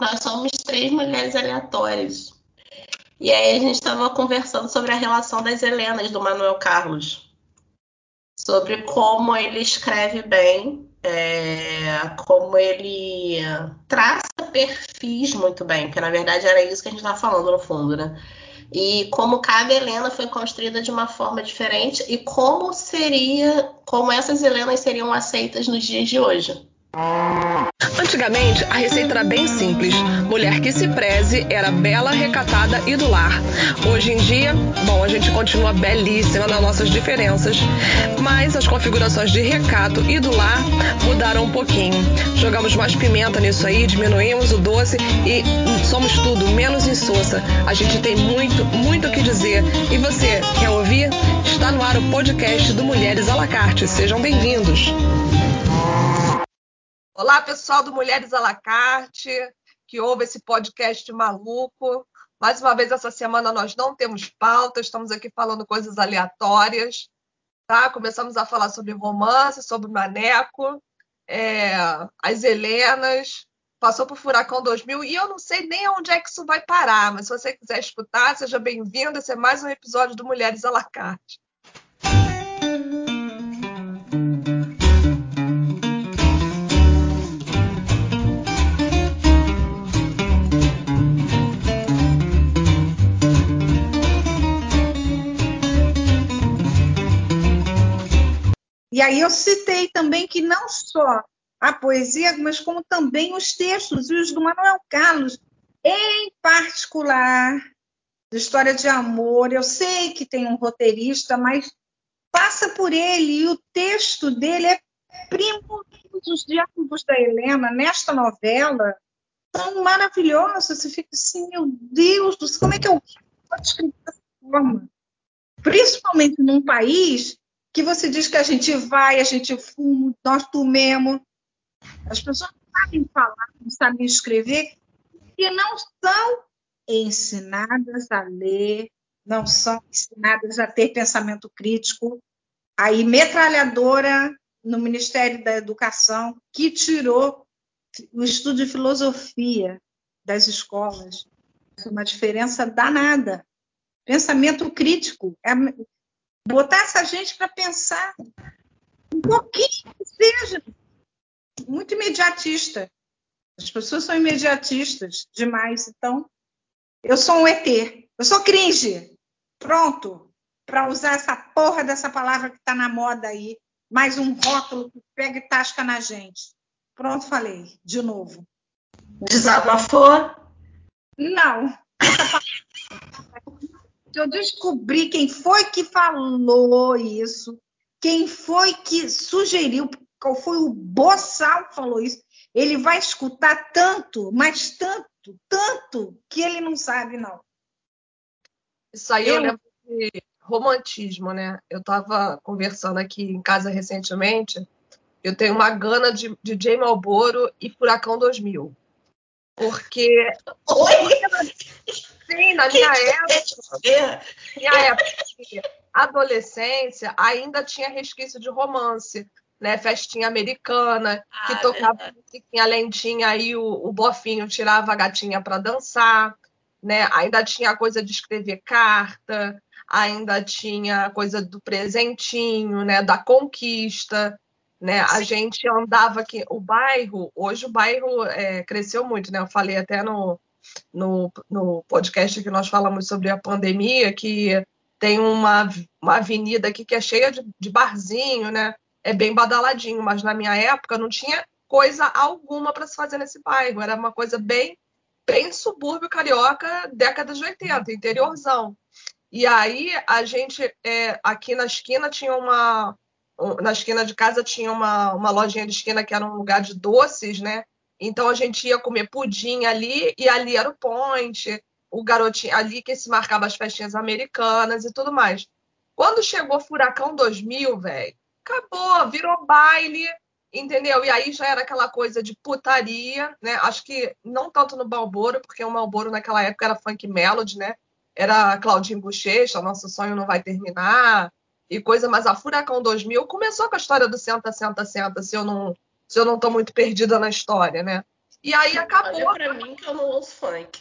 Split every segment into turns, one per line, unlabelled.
nós somos três mulheres aleatórias. E aí a gente estava conversando sobre a relação das Helenas do Manuel Carlos. Sobre como ele escreve bem, é, como ele traça perfis muito bem, porque na verdade era isso que a gente estava falando no fundo, né? E como cada Helena foi construída de uma forma diferente e como seria, como essas Helenas seriam aceitas nos dias de hoje.
Antigamente, a receita era bem simples. Mulher que se preze era bela, recatada e do lar. Hoje em dia, bom, a gente continua belíssima nas nossas diferenças, mas as configurações de recato e do lar mudaram um pouquinho. Jogamos mais pimenta nisso aí, diminuímos o doce e somos tudo menos insossa. A gente tem muito, muito o que dizer. E você, quer ouvir? Está no ar o podcast do Mulheres à la carte. Sejam bem-vindos. Olá, pessoal do Mulheres à la carte, que ouve esse podcast maluco. Mais uma vez, essa semana nós não temos pauta, estamos aqui falando coisas aleatórias. Tá? Começamos a falar sobre romance, sobre maneco, é, as Helenas, passou por Furacão 2000 e eu não sei nem onde é que isso vai parar, mas se você quiser escutar, seja bem-vindo. Esse é mais um episódio do Mulheres à la carte.
E aí eu citei também que não só a poesia, mas como também os textos, e os do Manuel Carlos, em particular, de história de amor. Eu sei que tem um roteirista, mas passa por ele, e o texto dele é primo dos diálogos da Helena nesta novela são maravilhosos. Você fica assim, meu Deus como é que eu posso escrever dessa forma? Principalmente num país que você diz que a gente vai, a gente fuma, nós tomemos. As pessoas não sabem falar, não sabem escrever, e não são ensinadas a ler, não são ensinadas a ter pensamento crítico. Aí, metralhadora no Ministério da Educação, que tirou o estudo de filosofia das escolas. Uma diferença danada. Pensamento crítico. É, botar essa gente para pensar um pouquinho que seja muito imediatista. As pessoas são imediatistas demais, então eu sou um ET, eu sou cringe. Pronto, para usar essa porra dessa palavra que está na moda aí, mais um rótulo que pega e tasca na gente. Pronto, falei, de novo.
Desabafou?
Não. eu descobri quem foi que falou isso, quem foi que sugeriu, qual foi o boçal que falou isso. Ele vai escutar tanto, mas tanto, tanto, que ele não sabe, não.
Isso aí eu, eu lembro de romantismo, né? Eu estava conversando aqui em casa recentemente. Eu tenho uma gana de, de Jay Malboro e Furacão 2000. Porque.
Oi?
Sim, na minha época, minha época, adolescência, ainda tinha resquício de romance, né? Festinha americana, ah, que tocava musiquinha lentinha, aí o, o bofinho tirava a gatinha para dançar, né? Ainda tinha a coisa de escrever carta, ainda tinha a coisa do presentinho, né? Da conquista. Né? A gente andava aqui, o bairro, hoje o bairro é, cresceu muito, né? Eu falei até no, no, no podcast que nós falamos sobre a pandemia, que tem uma, uma avenida aqui que é cheia de, de barzinho, né? É bem badaladinho, mas na minha época não tinha coisa alguma para se fazer nesse bairro. Era uma coisa bem, bem subúrbio carioca, década de 80, interiorzão. E aí a gente, é, aqui na esquina tinha uma. Na esquina de casa tinha uma, uma lojinha de esquina que era um lugar de doces, né? Então a gente ia comer pudim ali e ali era o point, o garotinho ali que se marcava as festinhas americanas e tudo mais. Quando chegou Furacão 2000, velho, acabou, virou baile, entendeu? E aí já era aquela coisa de putaria, né? Acho que não tanto no Balboro, porque o Malboro naquela época era funk melody, né? Era Claudinho Bochecha, Nosso Sonho Não Vai Terminar, e coisa, mas a Furacão 2000 começou com a história do senta, senta, senta, se eu não se eu não estou muito perdida na história, né? E aí acabou.
Olha pra mim que eu não ouço funk.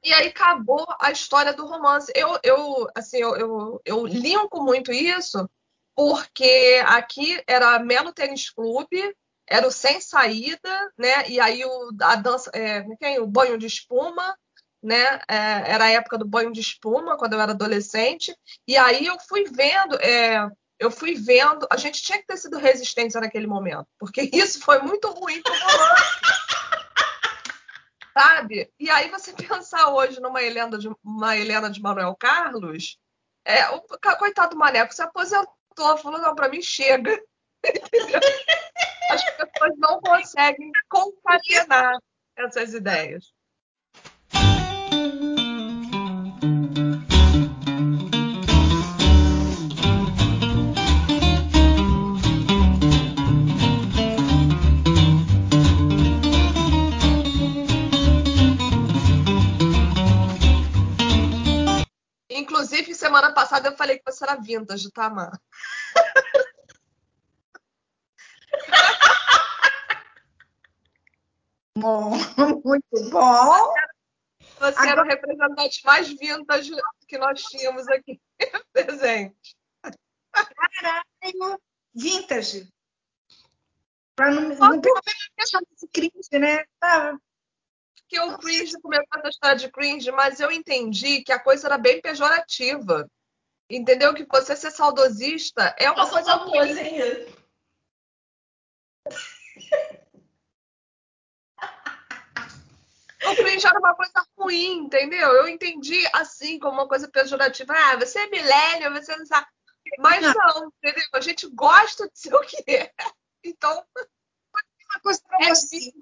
E aí acabou a história do romance. Eu, eu assim, eu, eu, eu linko muito isso porque aqui era Melo Tênis Clube, era o Sem Saída, né? E aí o, a dança, é, quem? É é? o banho de espuma, né? É, era a época do banho de espuma, quando eu era adolescente. E aí eu fui vendo, é, eu fui vendo, a gente tinha que ter sido resistência naquele momento, porque isso foi muito ruim para o. Sabe? E aí você pensar hoje numa Helena de, uma Helena de Manuel Carlos, é, o coitado do Maneco se aposentou, falou, não, para mim chega. As pessoas não conseguem concatenar essas ideias. Que era vintage, tá?
Bom, muito bom.
Você Agora... era o representante mais vintage que nós tínhamos aqui presente.
Caralho, vintage. Para não, não deixar esse cringe, né? Tá.
Porque o cringe começou a história de cringe, mas eu entendi que a coisa era bem pejorativa. Entendeu? Que você ser saudosista é uma coisa ruim. O cringe era uma coisa ruim, entendeu? Eu entendi assim, como uma coisa pejorativa. Ah, você é milênio, você não sabe. Mas não, entendeu? A gente gosta de ser o que é. Então,
uma coisa pra é você.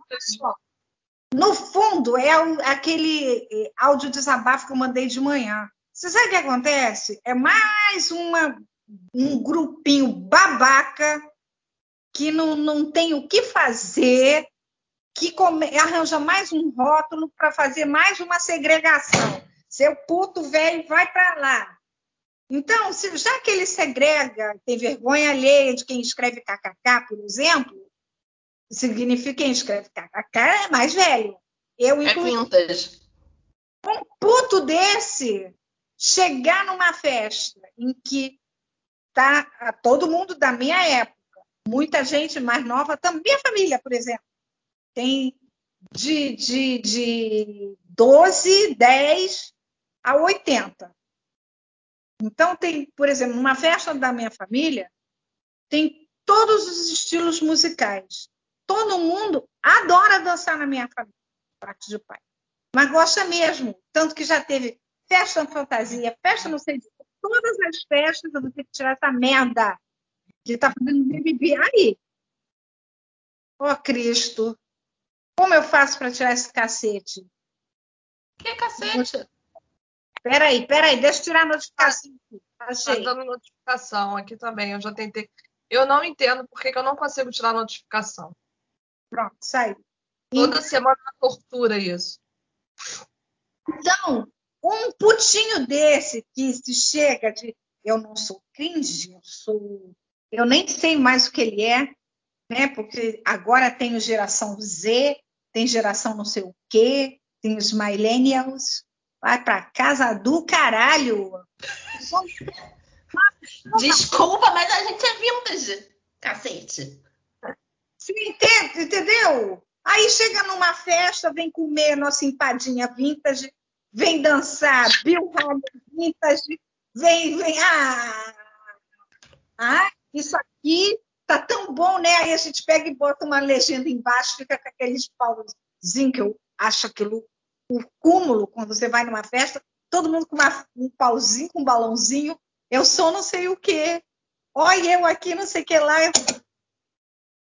No fundo, é aquele é, áudio desabafo que eu mandei de manhã. Você sabe o que acontece? É mais uma, um grupinho babaca que não, não tem o que fazer, que come, arranja mais um rótulo para fazer mais uma segregação. Seu puto velho vai para lá. Então, se, já que ele segrega, tem vergonha alheia de quem escreve kkk, por exemplo, significa que quem escreve kkk é mais velho. Eu,
é vintage.
Um puto desse chegar numa festa em que tá todo mundo da minha época, muita gente mais nova, também minha família, por exemplo, tem de, de, de 12, 10 a 80. Então, tem, por exemplo, numa festa da minha família, tem todos os estilos musicais. Todo mundo adora dançar na minha família, parte de pai. Mas gosta mesmo. Tanto que já teve festa fantasia, festa não sei de todas as festas, eu vou ter que tirar essa merda que tá fazendo BBB. Aí, ó oh, Cristo, como eu faço para tirar esse cacete?
Que cacete?
Peraí, peraí, deixa eu tirar a notificação.
Achei. Tá dando notificação aqui também, eu já tentei. Eu não entendo por que, que eu não consigo tirar a notificação.
Pronto, saiu.
Toda e... semana é tortura isso.
Então, um putinho desse que se chega de eu não sou cringe, eu sou. Eu nem sei mais o que ele é, né? Porque agora tem geração Z, tem geração não sei o quê, tem os millennials. Vai pra casa do caralho.
Desculpa, mas a gente é vintage. Cacete.
Você entende, entendeu? Aí chega numa festa, vem comer nossa empadinha vintage, vem dançar Bill Hader vintage, vem, vem. Ah, ah, isso aqui tá tão bom, né? Aí a gente pega e bota uma legenda embaixo, fica com aqueles pauzinhos que eu acho aquilo o cúmulo quando você vai numa festa, todo mundo com uma, um pauzinho, com um balãozinho. Eu sou não sei o quê. Olha, eu aqui não sei o que lá. Eu...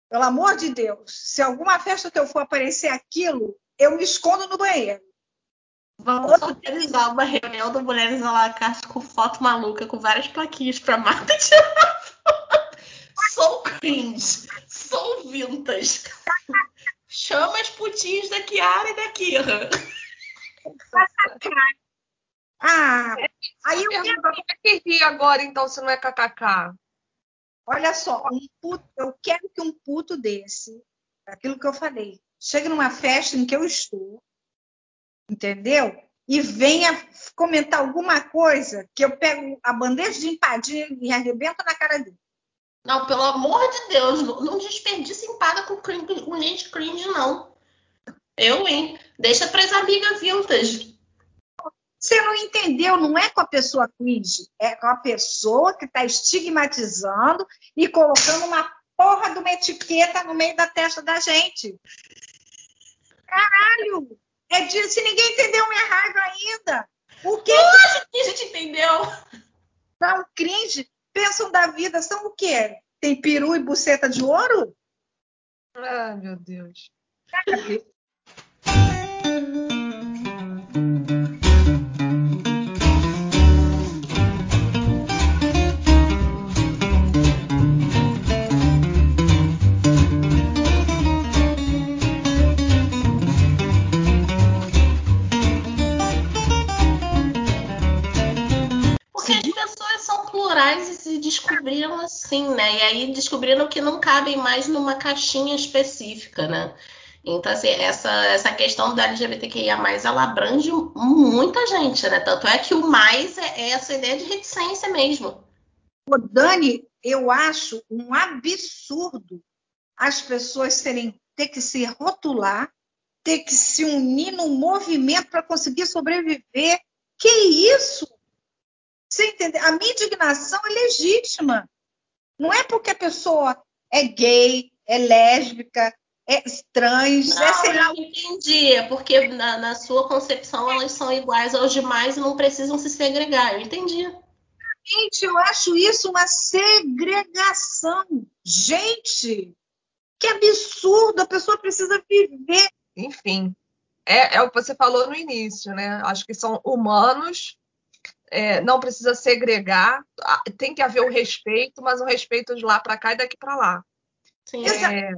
Pelo amor de Deus, se alguma festa que eu for aparecer aquilo, eu me escondo no banheiro.
Vamos organizar uma reunião do Mulheres à la carte com foto maluca, com várias plaquinhas pra Marta tirar foto. Sou cringe, sou vintage. Chama as putinhas da Kiara e da Kira.
Ah, aí
eu quero que rir agora, então, se não é kkk.
Olha só, um puto, eu quero que um puto desse, aquilo que eu falei, chegue numa festa em que eu estou, entendeu? E venha comentar alguma coisa que eu pego a bandeja de empadinha e arrebento na cara dele.
Não, pelo amor de Deus, não, desperdice empada com, com gente cringe, não. Eu, hein? Deixa para as amigas vintage.
Você não entendeu, não é com a pessoa cringe, é com a pessoa que está estigmatizando e colocando uma porra de uma etiqueta no meio da testa da gente. Caralho! É disso, se ninguém entendeu minha raiva ainda. O que?
Lógico que a gente entendeu.
São cringe, pensam da vida, são o quê? Tem peru e buceta de ouro?
Ah, meu Deus.
Descobriram assim, né? E aí descobriram que não cabem mais numa caixinha específica, né? Então, assim, essa, essa questão da LGBTQIA, ela abrange muita gente, né? Tanto é que o mais é, é essa ideia de reticência mesmo.
Ô, Dani, eu acho um absurdo as pessoas terem, ter que se rotular, ter que se unir num movimento para conseguir sobreviver. Que isso? Você entende? A minha indignação é legítima. Não é porque a pessoa é gay, é lésbica, é trans,
não,
é sei lá.
Eu entendi, é porque na, na, sua concepção elas são iguais aos demais e não precisam se segregar. Eu entendi.
Gente, eu acho isso uma segregação. Gente, que absurdo! A pessoa precisa viver.
Enfim, é, é o que você falou no início, né? Acho que são humanos é, não precisa segregar, tem que haver o respeito, mas o respeito de lá para cá e daqui para lá.
Sim. É...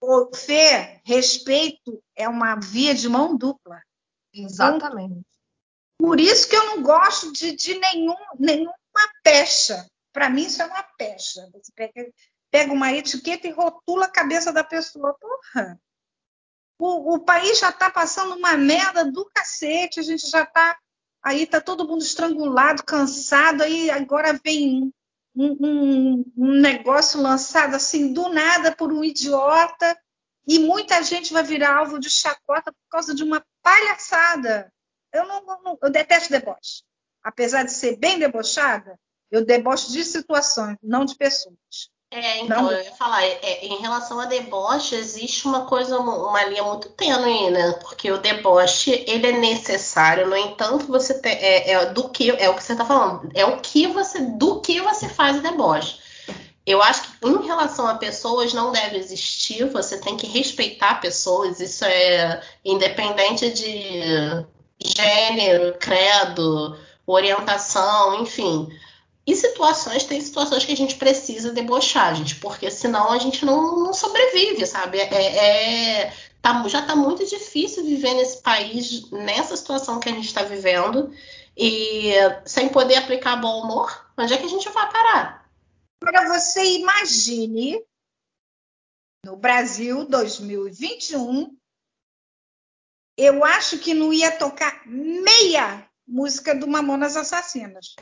O Fê, respeito é uma via de mão dupla.
Exatamente. Então,
por isso que eu não gosto de, de nenhum, nenhuma pecha. Para mim, isso é uma pecha. Você pega, pega, uma etiqueta e rotula a cabeça da pessoa. Porra! O, o país já está passando uma merda do cacete, a gente já está aí está todo mundo estrangulado, cansado, aí agora vem um, um, um, negócio lançado assim do nada por um idiota e muita gente vai virar alvo de chacota por causa de uma palhaçada. Eu não, não eu detesto deboche. Apesar de ser bem debochada, eu debocho de situações, não de pessoas.
É, então, não. eu ia falar, é, é, em relação a deboche, existe uma coisa, uma linha muito tênue, né? Porque o deboche, ele é necessário, no entanto, você tem, é, é, do que, é o que você está falando, é o que você, do que você faz o deboche. Eu acho que em relação a pessoas não deve existir, você tem que respeitar pessoas, isso é independente de gênero, credo, orientação, enfim. E situações, tem situações que a gente precisa debochar, gente, porque senão a gente não, não sobrevive, sabe? É, é tá, já está muito difícil viver nesse país, nessa situação que a gente está vivendo, e sem poder aplicar bom humor, onde é que a gente vai parar?
Para você imagine no Brasil 2021, eu acho que não ia tocar meia música do Mamonas Assassinas.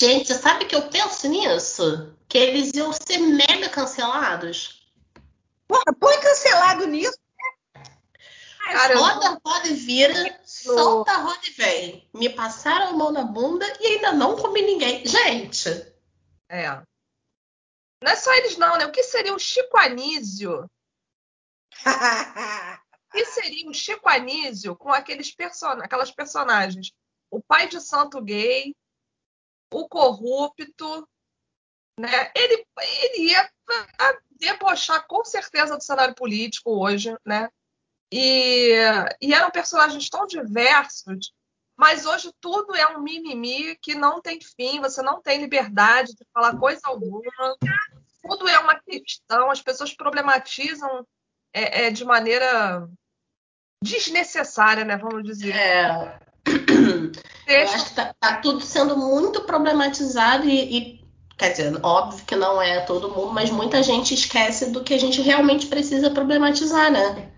Gente, sabe que eu penso nisso? Que eles iam ser mega cancelados.
Porra, põe cancelado nisso.
Cara, roda, roda e vira, solta, roda e vem. Me passaram a mão na bunda e ainda não comi ninguém. Gente.
É. Não é só eles, não, né? O que seria um Chico Anísio? o que seria um Chico Anísio com aqueles person... aquelas personagens? O pai de santo gay, o corrupto, né? Ele, ele ia debochar com certeza do cenário político hoje, né? E, e eram personagens tão diversos, mas hoje tudo é um mimimi que não tem fim, você não tem liberdade de falar coisa alguma, tudo é uma questão, as pessoas problematizam é, é, de maneira desnecessária, né? Vamos dizer.
É. Eu acho que tá, tá, tudo sendo muito problematizado e, e, quer dizer, óbvio que não é todo mundo, mas muita gente esquece do que a gente realmente precisa problematizar, né?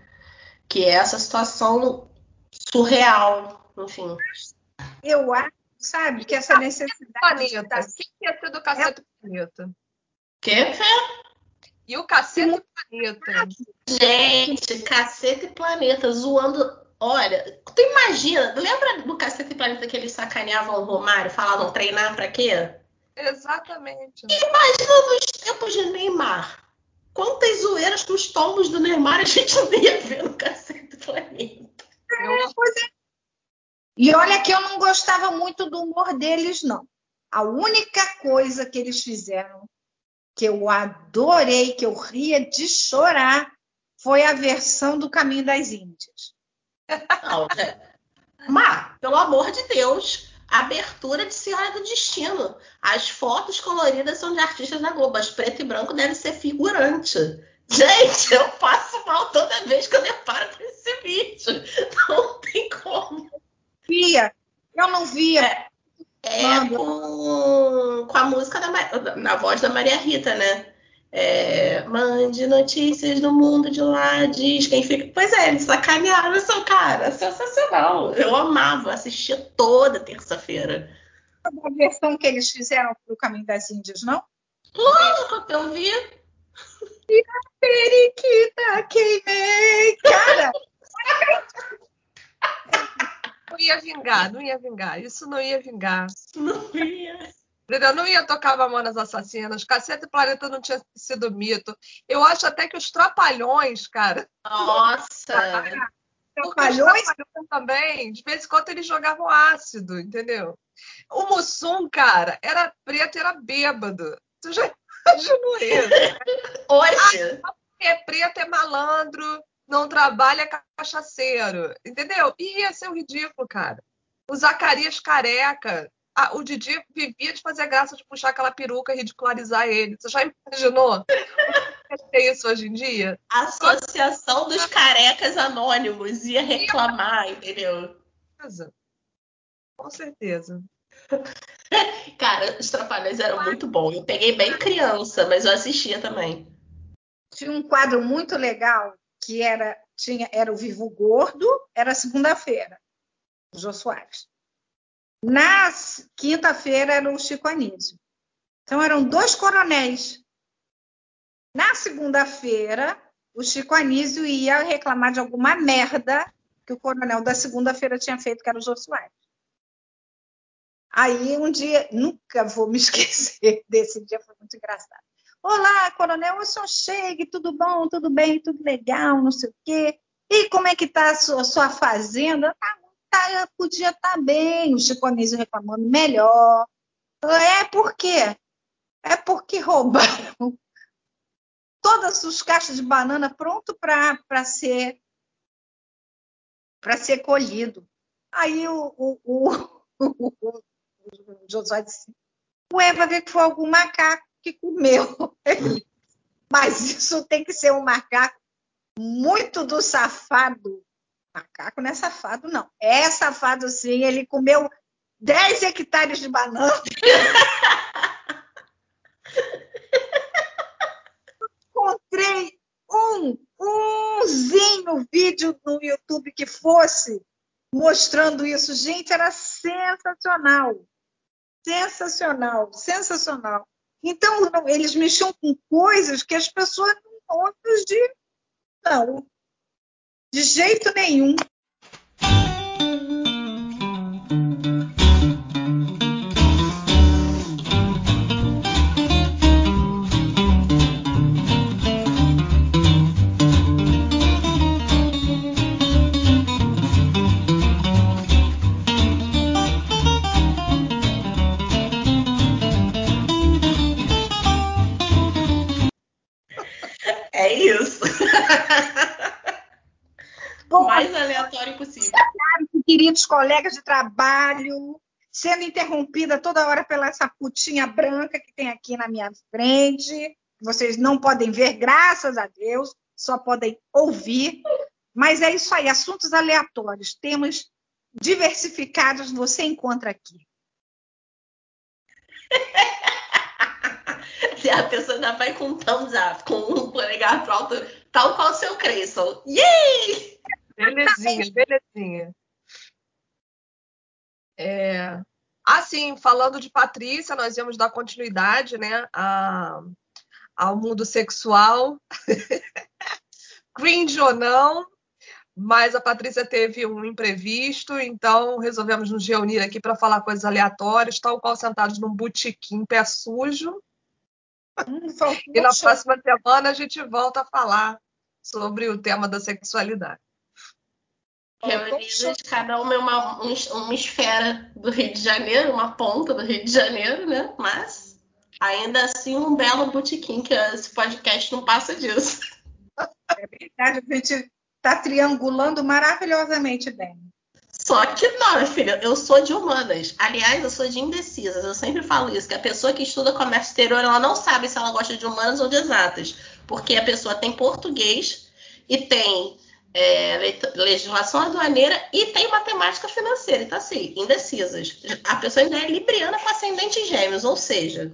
Que é essa situação surreal, enfim.
Eu acho, sabe, que essa necessidade.
Planeta. O que é do Cacete é... Planeta?
Que, Fê?
E o Cacete Planeta?
Gente, Cacete Planeta, zoando. Olha, tu imagina, lembra do Cacete Planeta que eles sacaneavam o Romário, falavam treinar pra quê?
Exatamente.
Imagina nos tempos de Neymar. Quantas zoeiras com os tombos do Neymar a gente não ia ver no Cacete Planeta.
É, pois é. E olha que eu não gostava muito do humor deles, não. A única coisa que eles fizeram que eu adorei, que eu ria de chorar, foi a versão do Caminho das Índias.
Não, é... Mar, pelo amor de Deus, abertura de Senhora do Destino. As fotos coloridas são de artistas da Globo, as preto e branco deve ser figurante. Gente, eu passo mal toda vez que eu deparo com esse vídeo. Não tem como.
Via, eu não via.
É, é com, com a música da, na voz da Maria Rita, né? É, mande notícias do mundo de lá, diz quem fica. Pois é, eles sacanearam essa cara. Sensacional. Eu amava, assistia toda terça-feira.
A versão que eles fizeram para o Caminho das Índias, não?
Lógico que eu vi.
E a periquita queimei. Cara,
não ia vingar, não ia vingar. Isso não ia vingar.
Não ia.
Entendeu? Não ia tocar Mamonas Assassinas. Cacete Planeta não tinha sido mito. Eu acho até que os Trapalhões, cara.
Nossa!
Trapalhões também, de vez em quando eles jogavam ácido, entendeu? O Mussum, cara, era preto e era bêbado. Tu já imaginou isso?
Hoje.
Ah, é preto, é malandro, não trabalha cachaceiro, entendeu? E ia ser um ridículo, cara. O Zacarias careca, a, o Didi vivia de fazer graça de puxar aquela peruca e ridicularizar ele. Você já imaginou? é isso hoje em dia?
A Associação dos Carecas Anônimos ia reclamar, entendeu?
Com certeza.
Cara, os Trapalhões eram muito bons. Eu peguei bem criança, mas eu assistia também.
Tinha um quadro muito legal que era, tinha, era o Vivo Gordo, era segunda-feira, o Jô Soares. Na quinta-feira era o Chico Anísio. Então eram dois coronéis. Na segunda-feira, o Chico Anísio ia reclamar de alguma merda que o coronel da segunda-feira tinha feito, que era o Soares. Aí um dia, nunca vou me esquecer desse dia, foi muito engraçado. Olá, coronel, eu sou chegue, tudo bom, tudo bem, tudo legal, não sei o quê. E como é que está a sua, sua fazenda? Ah, tá, podia estar tá bem, o chiconeses reclamando melhor. É por quê? É porque roubaram todas as caixas de banana pronto para ser para ser colhido. Aí o, o, o, o, o Josué disse, ué, vai ver que foi algum macaco que comeu. Mas isso tem que ser um macaco muito do safado. Macaco não é safado, não. É safado sim, ele comeu 10 hectares de banana. Encontrei um, umzinho vídeo no YouTube que fosse mostrando isso. Gente, era sensacional. Sensacional, sensacional. Então, eles mexiam com coisas que as pessoas não outras de. Não, de jeito nenhum. Colegas de trabalho, sendo interrompida toda hora pela essa putinha branca que tem aqui na minha frente. Vocês não podem ver, graças a Deus, só podem ouvir. Mas é isso aí, assuntos aleatórios, temas diversificados você encontra aqui.
a pessoa ainda vai com um thumbs up, com um polegar pro alto, tal qual o seu Creyson. Yay!
Belezinha, belezinha. É... Assim, falando de Patrícia, nós íamos dar continuidade né, a, ao mundo sexual. Cringe ou não, mas a Patrícia teve um imprevisto, então resolvemos nos reunir aqui para falar coisas aleatórias, tal qual sentados num botequim pé sujo. Hum, e na próxima semana a gente volta a falar sobre o tema da sexualidade.
Reunidas, cada uma é uma, uma esfera do Rio de Janeiro, uma ponta do Rio de Janeiro, né? Mas ainda assim um belo botequim, que esse podcast não passa disso.
É verdade, a gente está triangulando maravilhosamente bem.
Só que não, filha, eu sou de humanas. Aliás, eu sou de indecisas. Eu sempre falo isso, que a pessoa que estuda comércio exterior, ela não sabe se ela gosta de humanas ou de exatas. Porque a pessoa tem português e tem é, legislação aduaneira e tem matemática financeira. Então, assim, indecisas. A pessoa ainda é libriana com ascendente gêmeos, ou seja.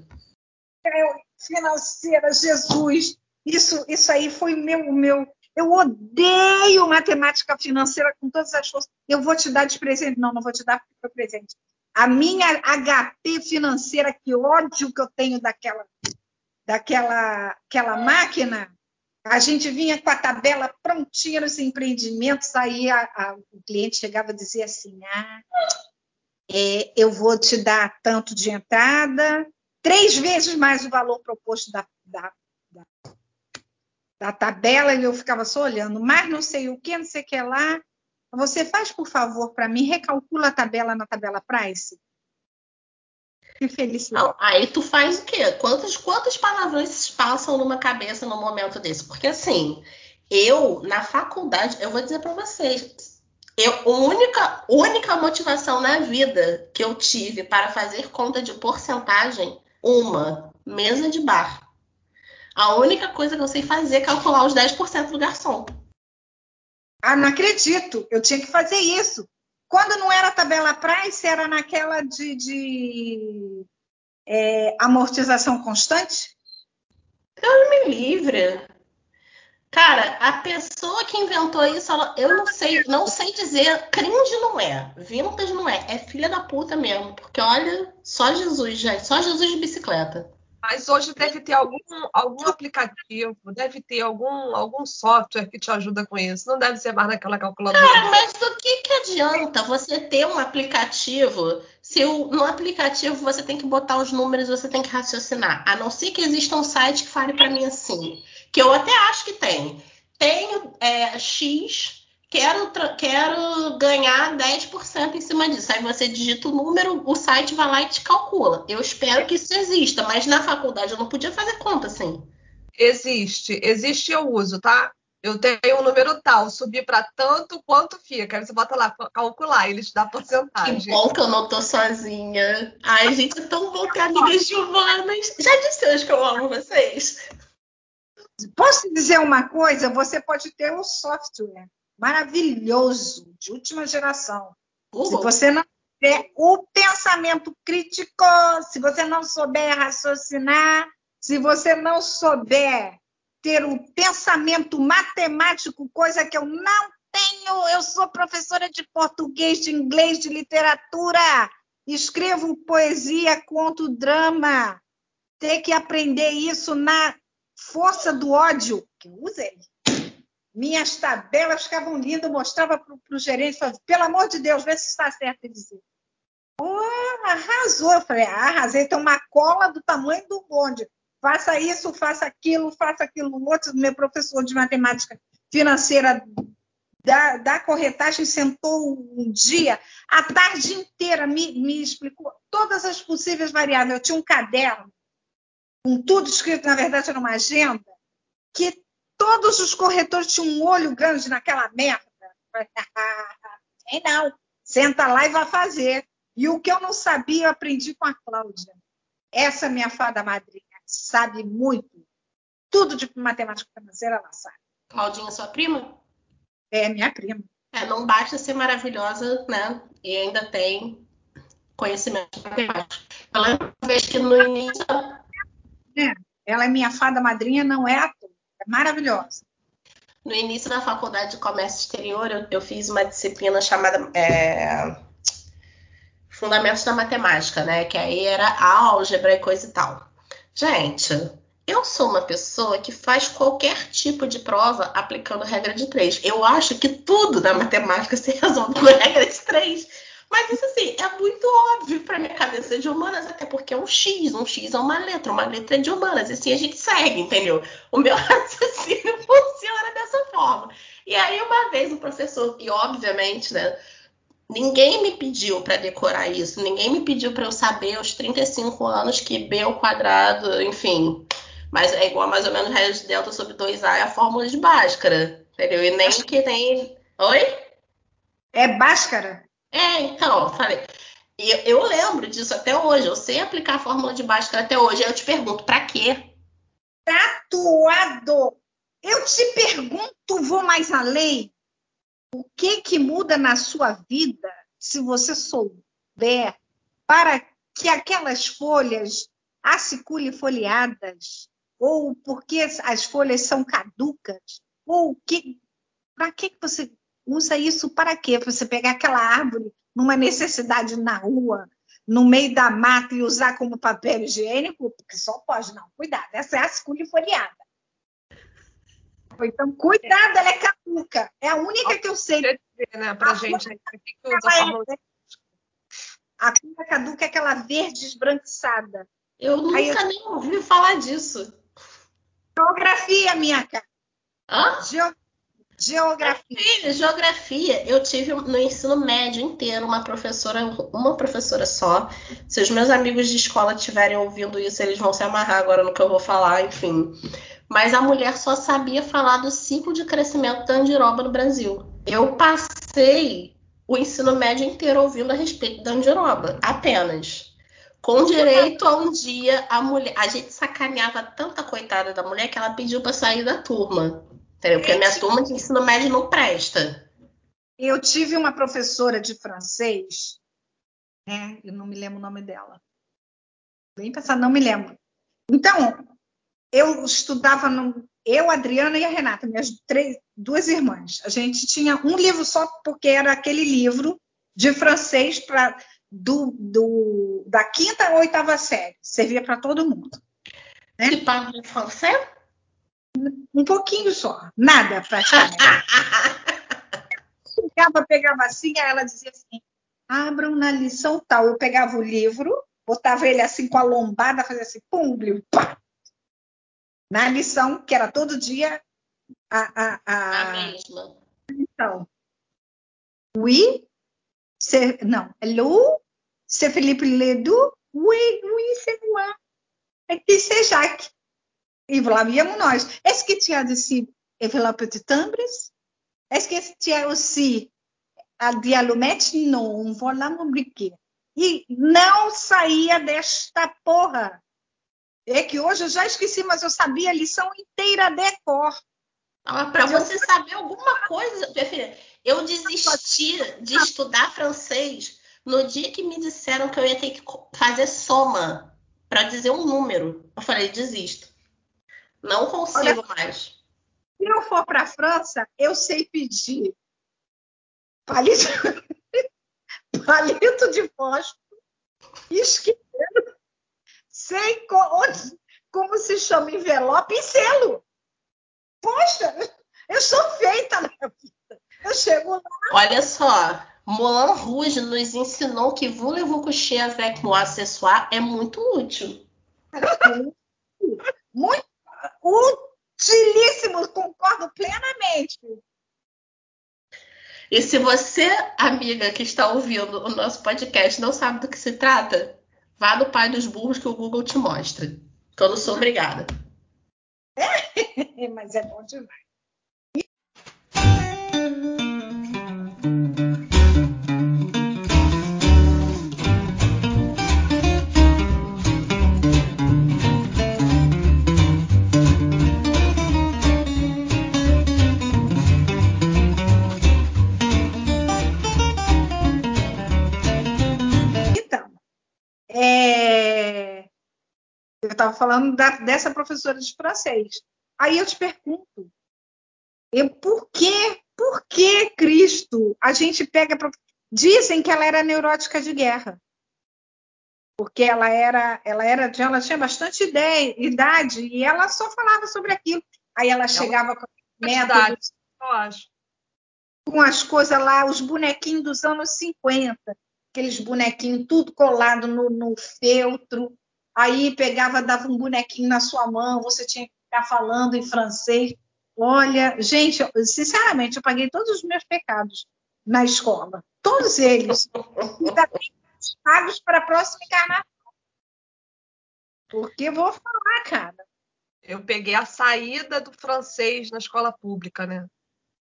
É, financeira, Jesus. Isso, isso aí foi meu, meu. Eu odeio matemática financeira com todas as forças. Eu vou te dar de presente. Não, não vou te dar porque foi presente. A minha HP financeira, que ódio que eu tenho daquela, daquela aquela máquina, a gente vinha com a tabela prontinha nos empreendimentos, aí a, a, o cliente chegava a dizer assim: ah, é, eu vou te dar tanto de entrada, três vezes mais o valor proposto da, da, da, da tabela, e eu ficava só olhando, mas não sei o que, não sei o que lá. Você faz, por favor, para mim, recalcula a tabela na tabela Price. Que felicidade. Não,
aí tu faz o quê? Quantos, quantos palavrões passam numa cabeça num momento desse? Porque assim, eu, na faculdade, eu vou dizer para vocês, eu, a única, única motivação na vida que eu tive para fazer conta de porcentagem, uma, mesa de bar. A única coisa que eu sei fazer é calcular os 10% do garçom.
Ah, não acredito. Eu tinha que fazer isso. Quando não era tabela price, era naquela de, de é, amortização constante?
Eu me livre. Cara, a pessoa que inventou isso, ela, eu não sei, não sei dizer, cringe não é, vintage não é, é filha da puta mesmo, porque olha, só Jesus, gente, só Jesus de bicicleta.
Mas hoje deve ter algum, algum aplicativo, deve ter algum, algum software que te ajuda com isso. Não deve ser mais naquela calculadora.
Cara, mas do que, que adianta você ter um aplicativo se o, no aplicativo você tem que botar os números, você tem que raciocinar? A não ser que exista um site que fale para mim assim, que eu até acho que tem. Tenho é, X quero, quero ganhar 10% em cima disso. Aí você digita o número, o site vai lá e te calcula. Eu espero que isso exista, mas na faculdade eu não podia fazer conta assim.
Existe, existe eu uso, tá? Eu tenho um número tal, subir para tanto quanto fica. Aí você bota lá, calcular, ele te dá porcentagem.
Que bom que eu não tô sozinha. Ai, gente, é tão bom ter amigas humanas. Já disse hoje que eu amo vocês.
Posso dizer uma coisa? Você pode ter um software maravilhoso, de última geração. Uhum. Se você não tiver o pensamento crítico, se você não souber raciocinar, se você não souber ter o pensamento matemático, coisa que eu não tenho, eu sou professora de português, de inglês, de literatura, escrevo poesia, conto drama. Ter que aprender isso na força do ódio, que eu usei minhas tabelas ficavam lindas, mostrava para o gerente, falava, pelo amor de Deus, vê se está certo. Ele dizia, oh, arrasou. Eu falei, ah, arrasei, tem uma cola do tamanho do bonde. Faça isso, faça aquilo, faça aquilo outro. Meu professor de matemática financeira da, da corretagem sentou um dia, a tarde inteira, me, me explicou todas as possíveis variáveis. Eu tinha um caderno com tudo escrito, na verdade era uma agenda, que Todos os corretores tinham um olho grande naquela merda. Tem não. Senta lá e vai fazer. E o que eu não sabia, eu aprendi com a Cláudia. Essa minha fada madrinha sabe muito. Tudo de matemática financeira ela sabe.
Claudinha, sua prima?
É, minha prima.
É, não basta ser maravilhosa, né? E ainda tem conhecimento matemático. Ela vez que no início.
É, ela é minha fada madrinha, não é à toa maravilhosa.
no início da faculdade de comércio exterior, eu, eu fiz uma disciplina chamada é, Fundamentos da Matemática, né? Que aí era álgebra e coisa e tal. Gente, eu sou uma pessoa que faz qualquer tipo de prova aplicando regra de três. Eu acho que tudo na matemática se resolve com regra de três. Mas isso assim, é muito óbvio para minha cabeça de humanas, até porque é um X, um X é uma letra, uma letra é de humanas, e assim a gente segue, entendeu? O meu raciocínio funciona dessa forma. E aí, uma vez o professor, e obviamente, né, ninguém me pediu para decorar isso, ninguém me pediu para eu saber aos 35 anos que B ao quadrado, enfim, mas é igual mais ou menos raiz de delta sobre 2A é a fórmula de Bhaskara, entendeu? E nem que tem. Oi?
É Bhaskara?
É, então, falei. Eu, eu lembro disso até hoje. Eu sei aplicar a fórmula de Bhaskara até hoje. Aí eu te pergunto, para quê?
Tatuado! Eu te pergunto, vou mais além. O que que muda na sua vida se você souber para que aquelas folhas acicule folheadas ou porque as folhas são caducas, ou que para que você usa isso para quê? Você pegar aquela árvore numa necessidade na rua, no meio da mata e usar como papel higiênico? Porque só pode, não. Cuidado, essa é a escolha folheada. Então, cuidado, ela é caduca. É a única que eu sei.
Né, pra a gente,
né? é, a caduca é aquela verde esbranquiçada.
Eu nunca eu... nem ouvi falar disso.
Geografia, minha cara.
Hã?
Geografia.
Filha, geografia. Eu tive no ensino médio inteiro uma professora, uma professora só. Se os meus amigos de escola estiverem ouvindo isso, eles vão se amarrar agora no que eu vou falar, enfim. Mas a mulher só sabia falar do ciclo de crescimento da andiroba no Brasil. Eu passei o ensino médio inteiro ouvindo a respeito da andiroba, apenas. Com direito a um dia a mulher. A gente sacaneava tanta coitada da mulher que ela pediu para sair da turma. Entendeu? Porque a minha turma de ensino médio não presta.
Eu tive uma professora de francês, né? Eu não me lembro o nome dela. Bem pensar, não me lembro. Então, eu estudava no, eu, a Adriana e a Renata, minhas três, duas irmãs. A gente tinha um livro só porque era aquele livro de francês para do, do, da quinta à oitava série. Servia para todo mundo.
Né? Que parle francês?
Um pouquinho só. Nada, praticamente. Chegava, pegava assim, aí ela dizia assim, abram na lição tal. Eu pegava o livro, botava ele assim com a lombada, fazia assim, pum, pá. Na lição, que era todo dia a, a,
a... a mesma.
Então, oui, c'est, non, hello, c'est Philippe Ledoux? Oui, oui, c'est moi. Aqui c'est Jacques. E lá íamos nós. Est-ce que tu as aussi enveloppe de timbres? Est-ce que tu as aussi a dialomete? Não, voilà mon briquet. E não saía desta porra. É que hoje eu já esqueci, mas eu sabia a lição inteira de cor.
Ah, para você saber alguma coisa, minha filha, eu desisti de estudar francês no dia que me disseram que eu ia ter que fazer soma para dizer um número. Eu falei, desisto. Não consigo Olha, mais. Se
eu for para a França, eu sei pedir palito, palito de fósforo, isqueiro, sei como se chama envelope e selo. Poxa, eu sou feita na vida. Eu chego lá.
Olha só, Moulin Rouge nos ensinou que voulez-vous coucher avec moi ce soir é muito útil.
muito utilíssimo, concordo plenamente.
E se você, amiga que está ouvindo o nosso podcast, não sabe do que se trata, vá no Pai dos Burros que o Google te mostra. Que eu não sou obrigada.
Mas é bom demais. Estava falando da, dessa professora de francês. Aí eu te pergunto, Eu, por quê? Por que Cristo? A gente pega. Pra... Dizem que ela era neurótica de guerra. Porque ela era, ela era, ela tinha bastante ideia, idade e ela só falava sobre aquilo. Aí ela chegava com métodos, eu acho. com as coisas lá, os bonequinhos dos anos 50, aqueles bonequinhos tudo colado no, no feltro. Aí pegava, dava um bonequinho na sua mão, você tinha que ficar falando em francês. Olha, gente, sinceramente, eu paguei todos os meus pecados na escola. Todos eles. Ainda pagos para a próxima encarnação. Porque vou falar, cara.
Eu peguei a saída do francês na escola pública, né?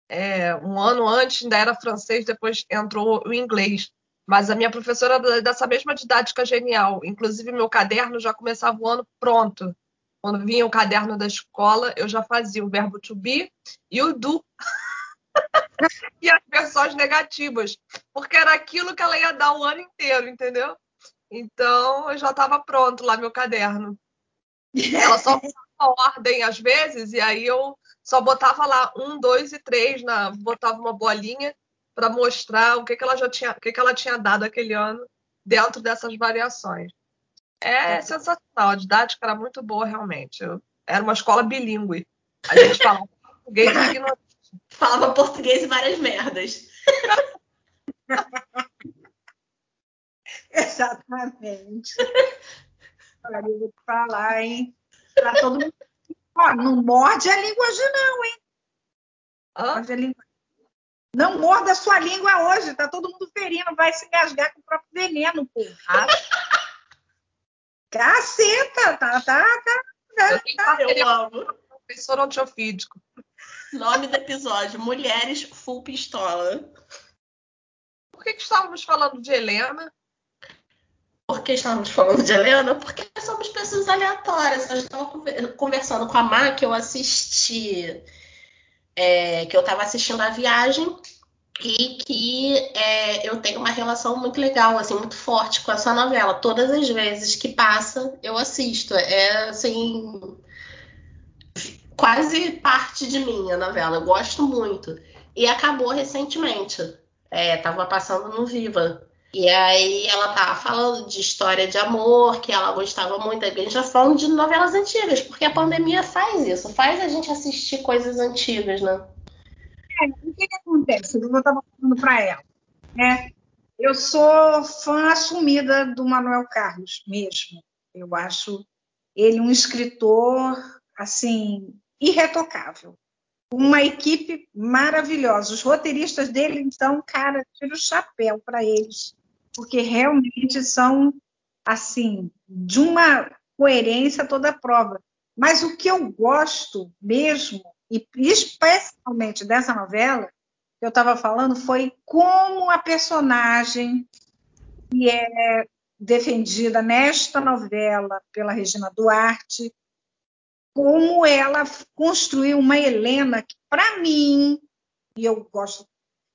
É, um ano antes ainda era francês, depois entrou o inglês. Mas a minha professora dessa mesma didática genial. Inclusive, meu caderno já começava o ano pronto. Quando vinha o caderno da escola, eu já fazia o verbo to be e o do. e as versões negativas. Porque era aquilo que ela ia dar o ano inteiro, entendeu? Então, eu já estava pronto lá meu caderno. Ela só botava ordem às vezes, e aí eu só botava lá um, dois e três, na, botava uma bolinha para mostrar o que, que ela já tinha, o que, que ela tinha dado aquele ano dentro dessas variações. É, é sensacional, a didática era muito boa, realmente. Eu, era uma escola bilíngue. A gente falava português e ignorante.
Falava português e várias merdas.
Exatamente. Olha, eu vou te falar, hein? Pra todo mundo. Ó, não morde a língua hoje, não, hein? Morde a língua. Não morda a sua língua hoje, tá todo mundo ferindo, vai se engasgar com o próprio veneno, porra. Caceta, tá, tá, tá.
tá, tá. Eu amo.
Professor antiofídico.
Nome do episódio: Mulheres Full Pistola.
Por que, que estávamos falando de Helena?
Por que estávamos falando de Helena? Porque somos pessoas aleatórias. Eu estava conversando com a Má, que eu assisti. É, que eu estava assistindo a viagem e que é, eu tenho uma relação muito legal, assim, muito forte com essa novela. Todas as vezes que passa, eu assisto. É assim quase parte de mim a novela. Eu gosto muito. E acabou recentemente. É, tava passando no Viva. E aí ela tava falando de história de amor, que ela gostava muito. A gente já falando de novelas antigas, porque a pandemia faz isso, faz a gente assistir coisas antigas, né?
É, o que, que acontece? Eu estava falando para ela. Né? Eu sou fã assumida do Manuel Carlos mesmo. Eu acho ele um escritor assim irretocável. Uma equipe maravilhosa. Os roteiristas dele, então, cara, tira o chapéu para eles, porque realmente são assim de uma coerência toda a prova. Mas o que eu gosto mesmo e especialmente dessa novela, que eu estava falando, foi como a personagem que é defendida nesta novela pela Regina Duarte, como ela construiu uma Helena que, para mim, e eu gosto,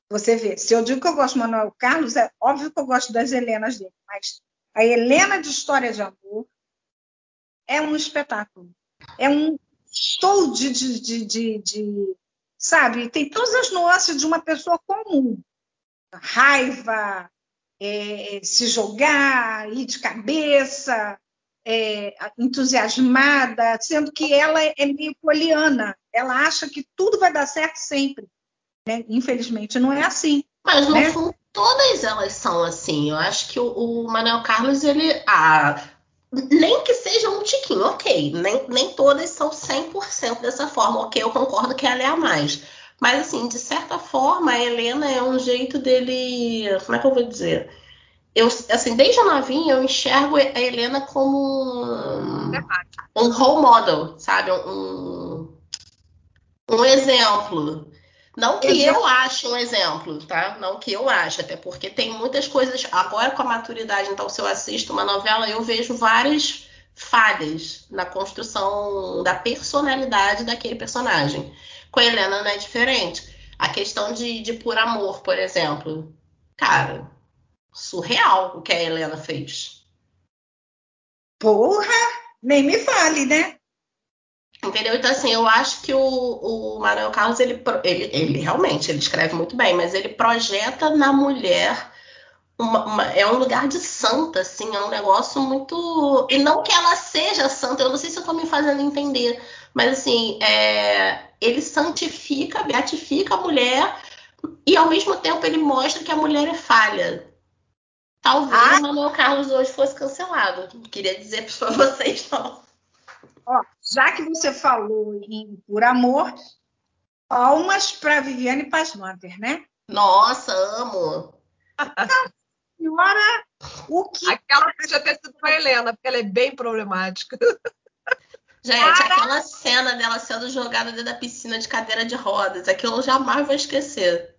você vê, se eu digo que eu gosto do Manuel Carlos, é óbvio que eu gosto das Helenas dele, mas a Helena de História de Amor é um espetáculo. É um show de, de, de, de, de sabe? Tem todas as nuances de uma pessoa comum. Raiva, é, se jogar, ir de cabeça, é, entusiasmada, sendo que ela é meio poliana. Ela acha que tudo vai dar certo sempre. Né? Infelizmente, não é assim.
Mas, no
né?
fundo, todas elas são assim. Eu acho que o, o Manuel Carlos, ele. Ah, nem que seja um tiquinho, ok. Nem, nem todas são 100% dessa forma, ok. Eu concordo que ela é a mais. Mas, assim, de certa forma, a Helena é um jeito dele. Como é que eu vou dizer? Eu, assim, desde novinha, eu enxergo a Helena como um, um role model, sabe? Um, um exemplo. Não que eu ache um exemplo, tá? Não que eu ache, até porque tem muitas coisas. Agora, com a maturidade, então, se eu assisto uma novela, eu vejo várias falhas na construção da personalidade daquele personagem. Com a Helena não é diferente. A questão de, de por amor, por exemplo. Cara, surreal o que a Helena fez.
Porra! Nem me fale, né?
Entendeu? Então, assim, eu acho que o, o Manuel Carlos, ele, ele, ele realmente ele escreve muito bem, mas ele projeta na mulher uma, uma, é um lugar de santa, assim, é um negócio muito. E não que ela seja santa, eu não sei se eu tô me fazendo entender, mas assim, é... ele santifica, beatifica a mulher e ao mesmo tempo ele mostra que a mulher é falha. Talvez ah. o Manuel Carlos hoje fosse cancelado. Não queria dizer para vocês, não.
Ó, já que você falou em Por Amor, palmas para Viviane Pasmanter, né?
Nossa, amo.
senhora, o que.
Aquela podia ter sido com a Helena, porque ela é bem problemática.
Gente, aquela cena dela sendo jogada dentro da piscina de cadeira de rodas, aquilo eu jamais vou esquecer.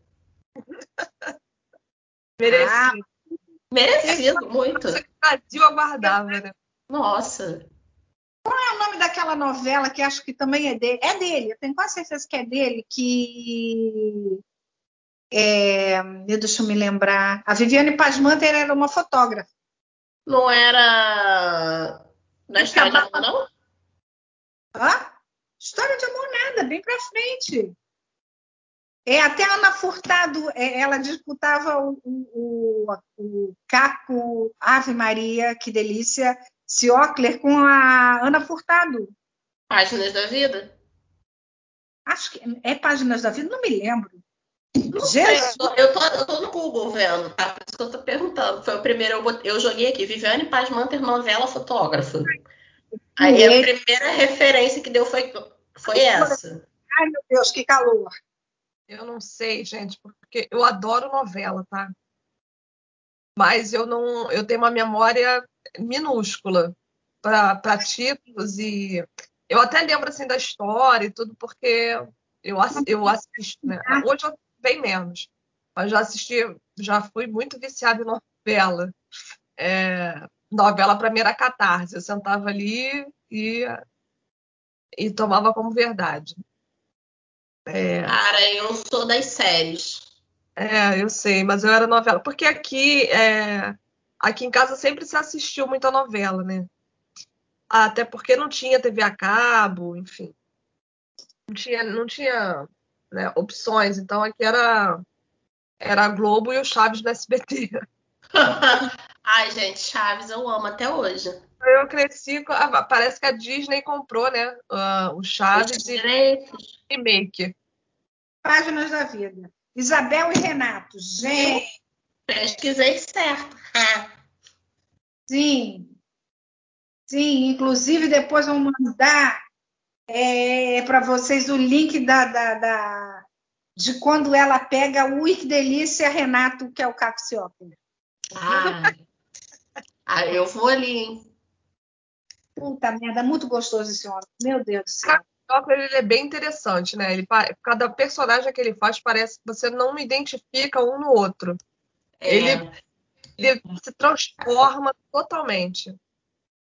Merecido. Ah,
merecido, muito.
Isso que o Brasil aguardava, né?
Nossa.
Qual é o nome daquela novela que acho que também é dele? É dele, eu tenho quase certeza que é dele, que. É, deixa eu me lembrar. A Viviane Pasmanter era uma fotógrafa.
Não era. Na história de amor, não?
Hã? História de amor nada, bem pra frente. É, até a Ana Furtado, é, ela disputava o, o, o, Caco Ave Maria, que delícia, Ciocler com a Ana Furtado.
Páginas da Vida?
Acho que é Páginas da Vida, não me lembro.
Não sei, eu, tô, eu, tô, eu tô no Google vendo, tá? Por isso que eu tô perguntando. Foi o primeiro, eu, eu joguei aqui, Viviane Paz Manter, novela fotógrafa. Aí a primeira referência que deu foi, foi essa.
Ai, meu Deus, que calor.
Eu não sei, gente, porque eu adoro novela, tá? Mas eu não, eu tenho uma memória minúscula para títulos e eu até lembro assim da história e tudo porque eu, eu assisto, né? Hoje eu bem menos, mas já assisti, já fui muito viciada em novela. É, novela para mim era catarse, eu sentava ali e e tomava como verdade.
É... Cara, eu sou das séries.
É, eu sei, mas eu era novela. Porque aqui, é... aqui em casa sempre se assistiu muita novela, né? Até porque não tinha TV a cabo, enfim. Não tinha, não tinha né, opções. Então aqui era, era a Globo e o Chaves do SBT.
Ai, gente, Chaves eu amo até hoje.
Eu cresci, parece que a Disney comprou, né? Uh, o Chaves e remake.
Páginas da vida. Isabel e Renato, gente.
Pesquisei certo.
Sim. Sim, inclusive depois vou mandar é, para vocês o link da, da, da, de quando ela pega o que Delícia Renato, que é o Caco
Ah, ah, eu vou ali, hein?
Puta merda, muito gostoso esse homem. Meu Deus do céu.
O ele é bem interessante, né? Ele, cada personagem que ele faz parece que você não identifica um no outro. É. Ele, ele se transforma totalmente.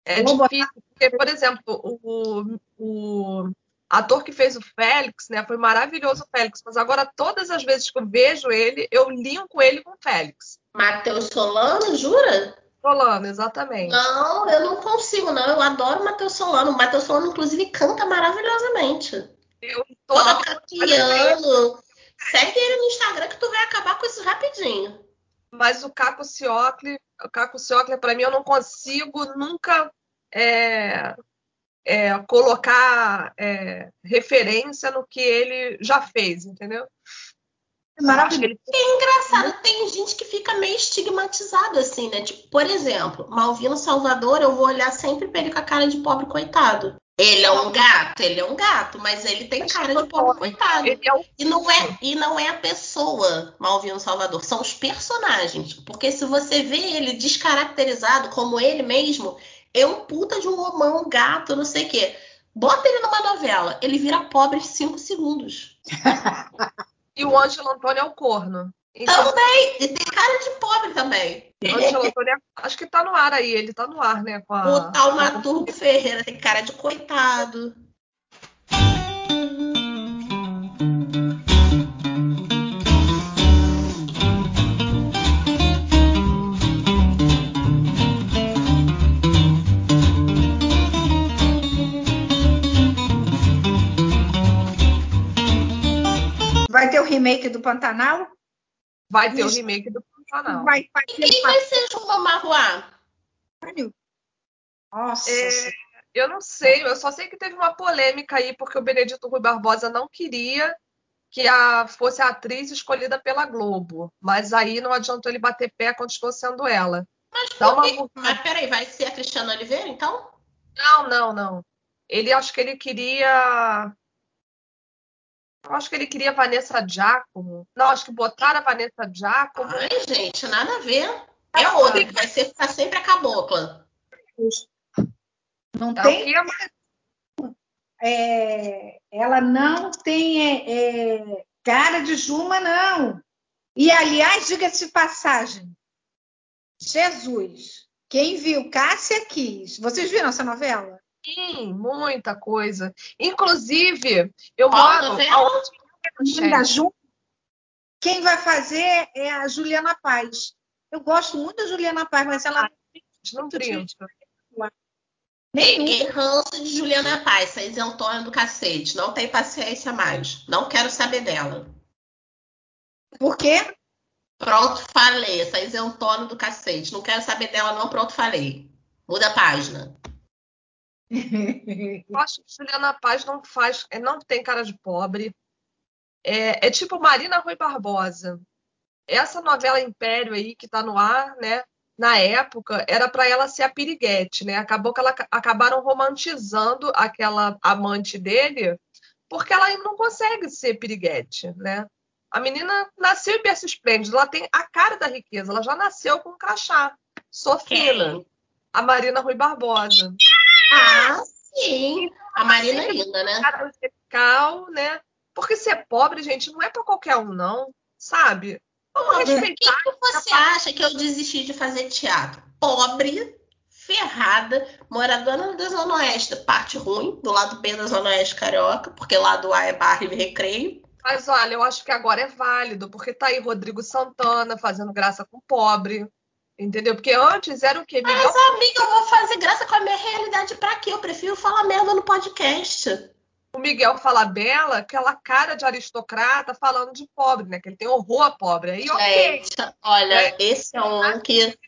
É difícil, porque, por exemplo, o, o ator que fez o Félix, né? Foi maravilhoso o Félix, mas agora todas as vezes que eu vejo ele, eu linko ele com o Félix.
Matheus Solano, jura?
Solano, exatamente.
Não, eu não consigo, não. Eu adoro o Matheus Solano. O Matheus Solano, inclusive, canta maravilhosamente.
Eu
Toca piano. Segue ele no Instagram que tu vai acabar com isso rapidinho.
Mas o Caco Ciocle, o Caco Ciocle, para mim, eu não consigo nunca é, é, colocar é, referência no que ele já fez, entendeu?
É maravilhoso. É engraçado, tem gente que fica meio estigmatizado assim, né? Tipo, por exemplo, Malvino Salvador, eu vou olhar sempre pra ele com a cara de pobre coitado. Ele é um gato, ele é um gato, mas ele tem cara de pobre coitado. É e não é e não é a pessoa Malvino Salvador, são os personagens. Porque se você vê ele descaracterizado como ele mesmo, é um puta de um homão, um gato, não sei o quê. Bota ele numa novela, ele vira pobre em cinco segundos.
E o Ângelo Antônio é o corno.
Então, também! E tem cara de pobre também.
Ângelo Antônio, é, acho que tá no ar aí, ele tá no ar, né?
A... O tal Maturgo Ferreira tem cara de coitado.
Remake do Pantanal?
Vai ter o remake do Pantanal.
Vai, vai ter quem vai ser Juma Marruá?
Nossa. É, eu não sei, eu só sei que teve uma polêmica aí, porque o Benedito Rui Barbosa não queria que a, fosse a atriz escolhida pela Globo. Mas aí não adiantou ele bater pé, continuou sendo ela.
Mas, Dá uma... mas peraí, vai ser a Cristiana Oliveira, então?
Não, não, não. Ele acho que ele queria. Eu acho que ele queria Vanessa Giacomo. Não, acho que botaram a Vanessa Giacomo.
Ai, gente, nada a ver. É outra que vai ser ficar sempre a cabocla.
Não é tem. É, ela não tem é, é, cara de Juma, não. E, aliás, diga-se passagem, Jesus, quem viu Cássia quis. Vocês viram essa novela?
Sim, muita coisa. Inclusive, eu Qual moro.
Novela? Ju... Quem vai fazer é a Juliana Paz. Eu gosto muito da Juliana Paz, mas ela
não brinca.
Nenhum. ranço de Juliana Paz, essa isentona do cacete. Não tem paciência mais. Não quero saber dela.
Por quê?
Pronto, falei. Essa isentona do cacete. Não quero saber dela, não. Pronto, falei. Muda a página.
Eu acho que Juliana Paz não faz, não tem cara de pobre. É, é tipo Marina Rui Barbosa. Essa novela Império aí que tá no ar, né? na época, era para ela ser a piriguete, né? Acabou que ela acabaram romantizando aquela amante dele, porque ela não consegue ser piriguete, né? A menina nasceu em berço esplêndido, ela tem a cara da riqueza, ela já nasceu com um crachá. Sofina, a Marina Rui Barbosa.
Ah, sim. A Marina é linda, né? Cara
né? Porque ser pobre, gente, não é para qualquer um, não, sabe?
Vamos respeitar. Por que, que você acha que eu desisti de fazer teatro? Pobre, ferrada, moradora da Zona Oeste, parte ruim, do lado B da Zona Oeste Carioca, porque lado A é barra e recreio.
Mas olha, eu acho que agora é válido, porque tá aí Rodrigo Santana fazendo graça com pobre. Entendeu? Porque antes era o quê?
Miguel... Mas, amiga, eu vou fazer graça com a minha realidade pra quê? Eu prefiro falar merda no podcast
o Miguel fala bela, aquela cara de aristocrata falando de pobre, né? Que ele tem horror a pobre. Aí,
Gente, okay. olha, é. esse é um que,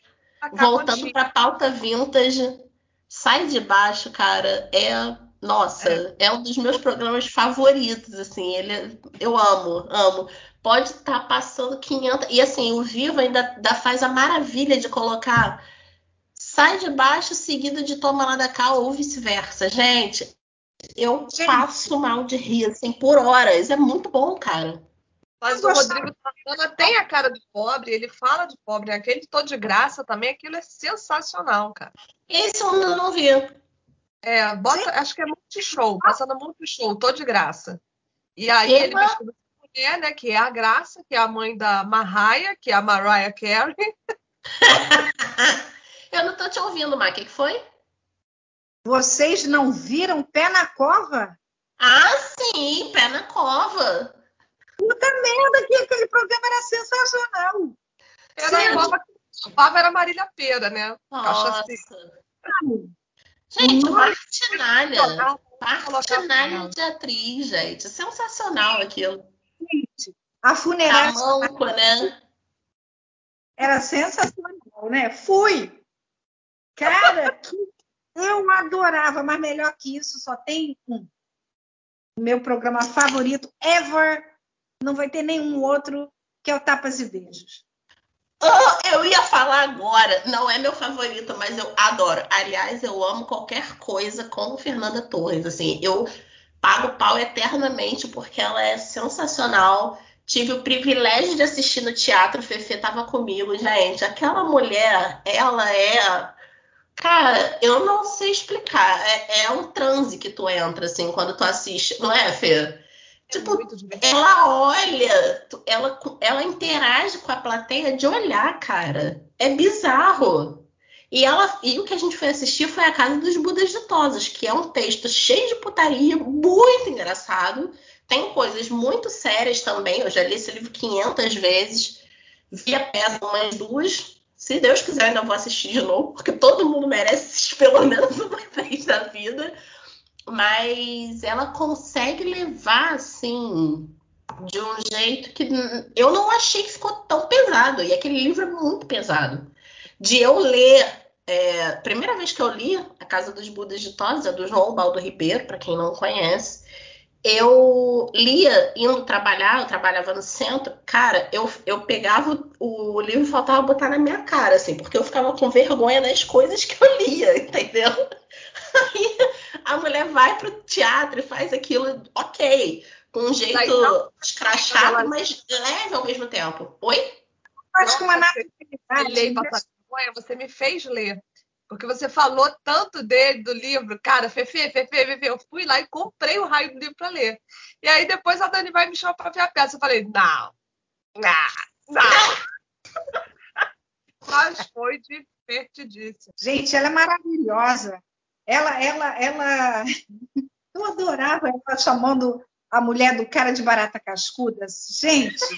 voltando para pauta vintage, sai de baixo, cara, é nossa, é. é. um dos meus programas favoritos, assim, ele, eu amo, amo. Pode estar tá passando 500, e assim, o Vivo ainda, ainda faz a maravilha de colocar sai de baixo seguido de toma lá da cá ou vice-versa. Gente, eu Gente. passo mal de rir, assim, por horas. É muito bom, cara.
Mas o Rodrigo Santana tem a cara de pobre, ele fala de pobre. Aquele todo de graça também, aquilo é sensacional, cara.
Esse eu não, não vi.
É, bota, acho que é Multishow, passando Multishow, todo de graça. E aí Eba. ele mistura mulher, né, que é a Graça, que é a mãe da Mariah, que é a Mariah Carey.
eu não tô te ouvindo, Mar, o que, que foi?
Vocês não viram Pé na Cova?
Ah, sim, Pé na Cova.
Puta merda, que aquele programa era sensacional.
Era igual a era Marília Pera, né?
Nossa. Gente, Martinalha. Martinalha de atriz, gente. Sensacional aquilo.
A funerária.
Tamanco, né?
Era sensacional, né? Fui. Cara, que eu adorava, mas melhor que isso, só tem um. O meu programa favorito ever. Não vai ter nenhum outro que é o Tapas e Beijos.
Oh, eu ia falar agora, não é meu favorito, mas eu adoro. Aliás, eu amo qualquer coisa com Fernanda Torres. Assim, eu pago pau eternamente porque ela é sensacional. Tive o privilégio de assistir no teatro, Fefe estava comigo, gente. Aquela mulher, ela é Cara, eu não sei explicar. É, é, um transe que tu entra, assim, quando tu assiste, não é, Fê? É tipo, ela olha, ela, ela interage com a plateia de olhar, cara. É bizarro. E, ela, e o que a gente foi assistir foi A Casa dos Budas Ditosos, que é um texto cheio de putaria, muito engraçado. Tem coisas muito sérias também. Eu já li esse livro 500 vezes. Vi a peça umas duas se Deus quiser, ainda vou assistir de novo, porque todo mundo merece assistir pelo menos uma vez na vida. Mas ela consegue levar, assim, de um jeito que eu não achei que ficou tão pesado. E aquele livro é muito pesado. De eu ler, é, primeira vez que eu li A Casa dos Budas de Tosa, do João Baldo Ribeiro, para quem não conhece, eu lia indo trabalhar, eu trabalhava no centro, cara, eu, eu pegava o, o livro e faltava botar na minha cara, assim, porque eu ficava com vergonha das coisas que eu lia, entendeu? Aí a mulher vai pro teatro e faz aquilo, ok, com um jeito escrachado, mas leve ao mesmo tempo. Oi?
Acho que uma naturalidade. Né? Você me fez ler. Porque você falou tanto dele, do livro, cara, Fefe, Fefe, Fefe, eu fui lá e comprei o raio do livro para ler. E aí depois a Dani vai me chamar para ver a peça. Eu falei, não, não, não. Mas foi divertidíssimo.
Gente, ela é maravilhosa. Ela, ela, ela. Eu adorava ela chamando a mulher do cara de barata cascuda. Gente.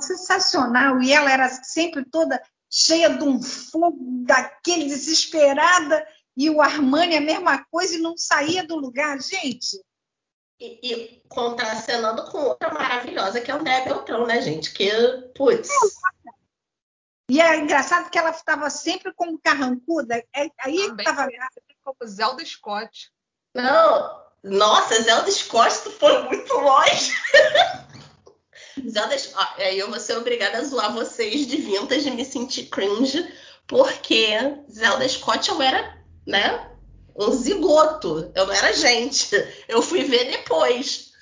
sensacional. E ela era sempre toda cheia de um fogo, daquele desesperada. E o Armani a mesma coisa e não saía do lugar, gente.
E, e contracenando com outra maravilhosa, que é o Beltrão, né, gente? Que, putz.
E é engraçado que ela estava sempre como carrancuda. É, aí estava.
Como Zelda Scott.
Não, nossa, Zelda Scott, tu foi muito longe. Zelda, ó, aí eu vou ser obrigada a zoar vocês de vintage e me sentir cringe, porque Zelda Scott eu era, né, um zigoto, eu não era gente. Eu fui ver depois.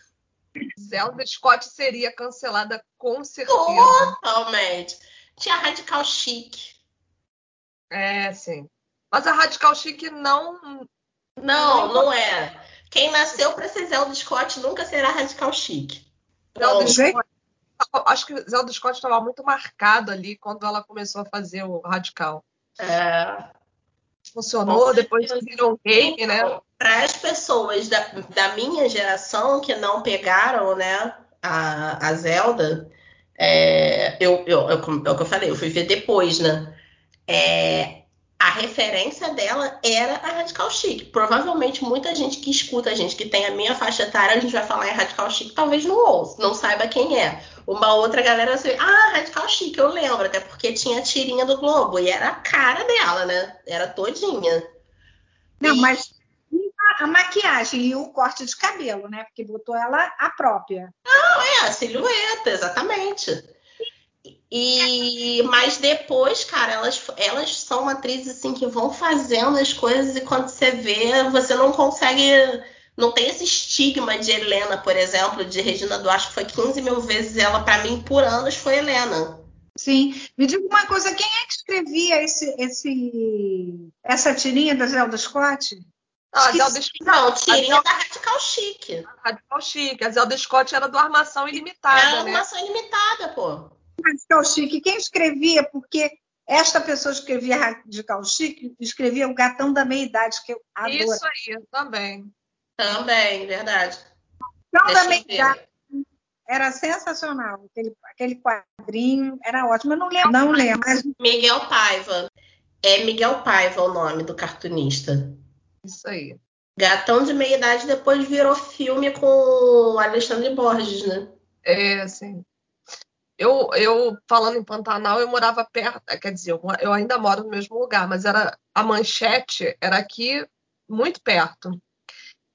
Zelda Scott seria cancelada com certeza.
Totalmente. Tinha Radical Chic.
É, sim. Mas a Radical Chic não.
Não, não é. Quem nasceu para ser Zelda Scott nunca será Radical Chic.
Zelda Scott acho que Zelda Scott estava muito marcado ali quando ela começou a fazer o Radical.
É.
Funcionou, depois virou game, né?
Para as pessoas da, da, minha geração que não pegaram, né, a, a Zelda, é, eu, eu, eu, é o que eu falei, eu fui ver depois, né? É, a referência dela era a Radical Chic. Provavelmente muita gente que escuta a gente, que tem a minha faixa etária, a gente vai falar em Radical Chic, talvez não ouça, não saiba quem é. Uma outra galera assim, ah, Radical Chic, eu lembro, até porque tinha a tirinha do Globo, e era a cara dela, né? Era todinha.
Não, e... mas a maquiagem e o corte de cabelo, né? Porque botou ela a própria.
Não, é, a silhueta, exatamente. E mas depois, cara, elas, elas são atrizes assim que vão fazendo as coisas e quando você vê, você não consegue. Não tem esse estigma de Helena, por exemplo, de Regina Duarte, que foi 15 mil vezes ela, para mim, por anos, foi Helena.
Sim. Me diga uma coisa, quem é que escrevia esse, esse, essa tirinha da Zelda Scott?
Ah, Zelda Scott. Não, tirinha Zelda... da Radical Chic.
Radical Chic. A Zelda Scott era do Armação Ilimitada.
Era né? Armação Ilimitada, pô.
Radical Chic, quem escrevia, porque esta pessoa escrevia Radical Chic, escrevia o Gatão da Meia-Idade, que eu adoro.
Isso aí, também.
Também, verdade.
Gatão da Meia-Idade era sensacional. Aquele, aquele quadrinho era ótimo. Eu não lembro, não lembro. Mas...
Miguel Paiva. É Miguel Paiva o nome do cartunista.
Isso aí.
Gatão de meia idade depois virou filme com Alexandre Borges, né?
É, sim. Eu, eu, falando em Pantanal, eu morava perto, é, quer dizer, eu, eu ainda moro no mesmo lugar, mas era a manchete era aqui muito perto.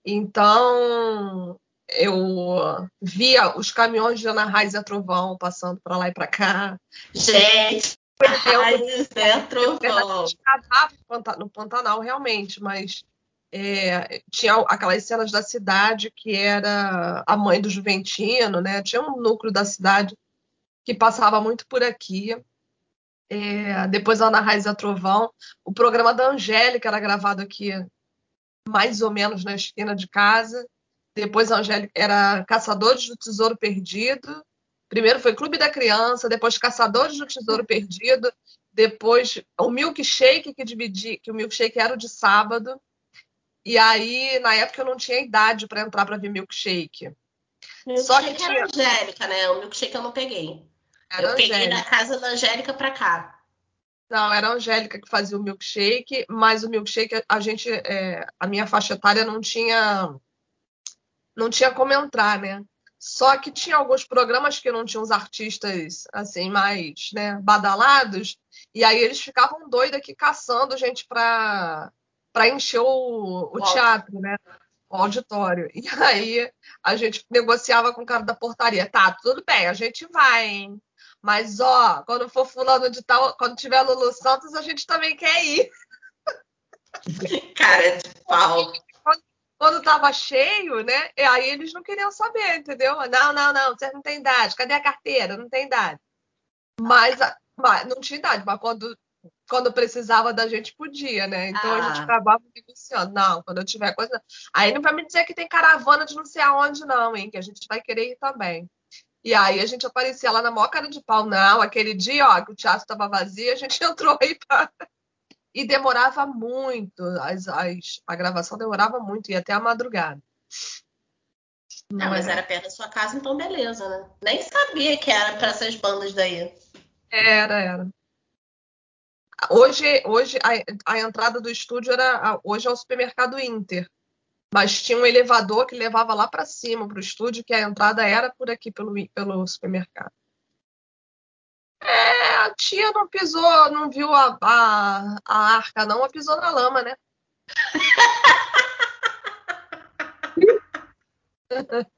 Então, eu via os caminhões de Ana Raiz e Trovão passando para lá e para cá.
Gente, Raiz e Trovão.
No Pantanal, realmente, mas é, tinha aquelas cenas da cidade que era a mãe do Juventino, né? Tinha um núcleo da cidade que passava muito por aqui. É, depois a Ana Raiz a Trovão. O programa da Angélica era gravado aqui, mais ou menos na esquina de casa. Depois a Angélica era Caçadores do Tesouro Perdido. Primeiro foi Clube da Criança, depois Caçadores do Tesouro Perdido, depois o Milkshake que dividi, que o Milkshake era o de sábado. E aí, na época, eu não tinha idade para entrar para ver Milkshake.
milkshake Só que tinha... Angélica, né? O Milkshake eu não peguei. Era eu peguei da casa da Angélica para cá.
Não, era a Angélica que fazia o milkshake, mas o milkshake a gente, é, a minha faixa etária não tinha não tinha como entrar, né? Só que tinha alguns programas que não tinham os artistas assim mais, né, badalados, e aí eles ficavam doidos aqui caçando gente para para encher o, o teatro, né? O auditório. E aí a gente negociava com o cara da portaria. Tá, tudo bem, a gente vai, hein? Mas, ó, quando for fulano de tal, quando tiver Lulu Santos, a gente também quer ir.
Cara de pau.
Quando, quando tava cheio, né? Aí eles não queriam saber, entendeu? Não, não, não, você não tem idade. Cadê a carteira? Não tem idade. Mas, mas não tinha idade, mas quando quando precisava da gente, podia, né? Então ah. a gente ah. acabava negociando. Não, quando eu tiver coisa. Aí não vai me dizer que tem caravana de não sei aonde, não, hein? Que a gente vai querer ir também. E aí a gente aparecia lá na maior cara de pau. Não, aquele dia, ó, que o teatro estava vazio, a gente entrou aí pra... E demorava muito. As, as, a gravação demorava muito, ia até a madrugada.
Não, mas era perto da sua casa, então beleza, né? Nem sabia que era para essas bandas daí.
Era, era. Hoje, hoje a, a entrada do estúdio era hoje é o supermercado Inter. Mas tinha um elevador que levava lá para cima, para o estúdio, que a entrada era por aqui, pelo, pelo supermercado. É, a tia não pisou, não viu a, a, a arca, não, a pisou na lama, né?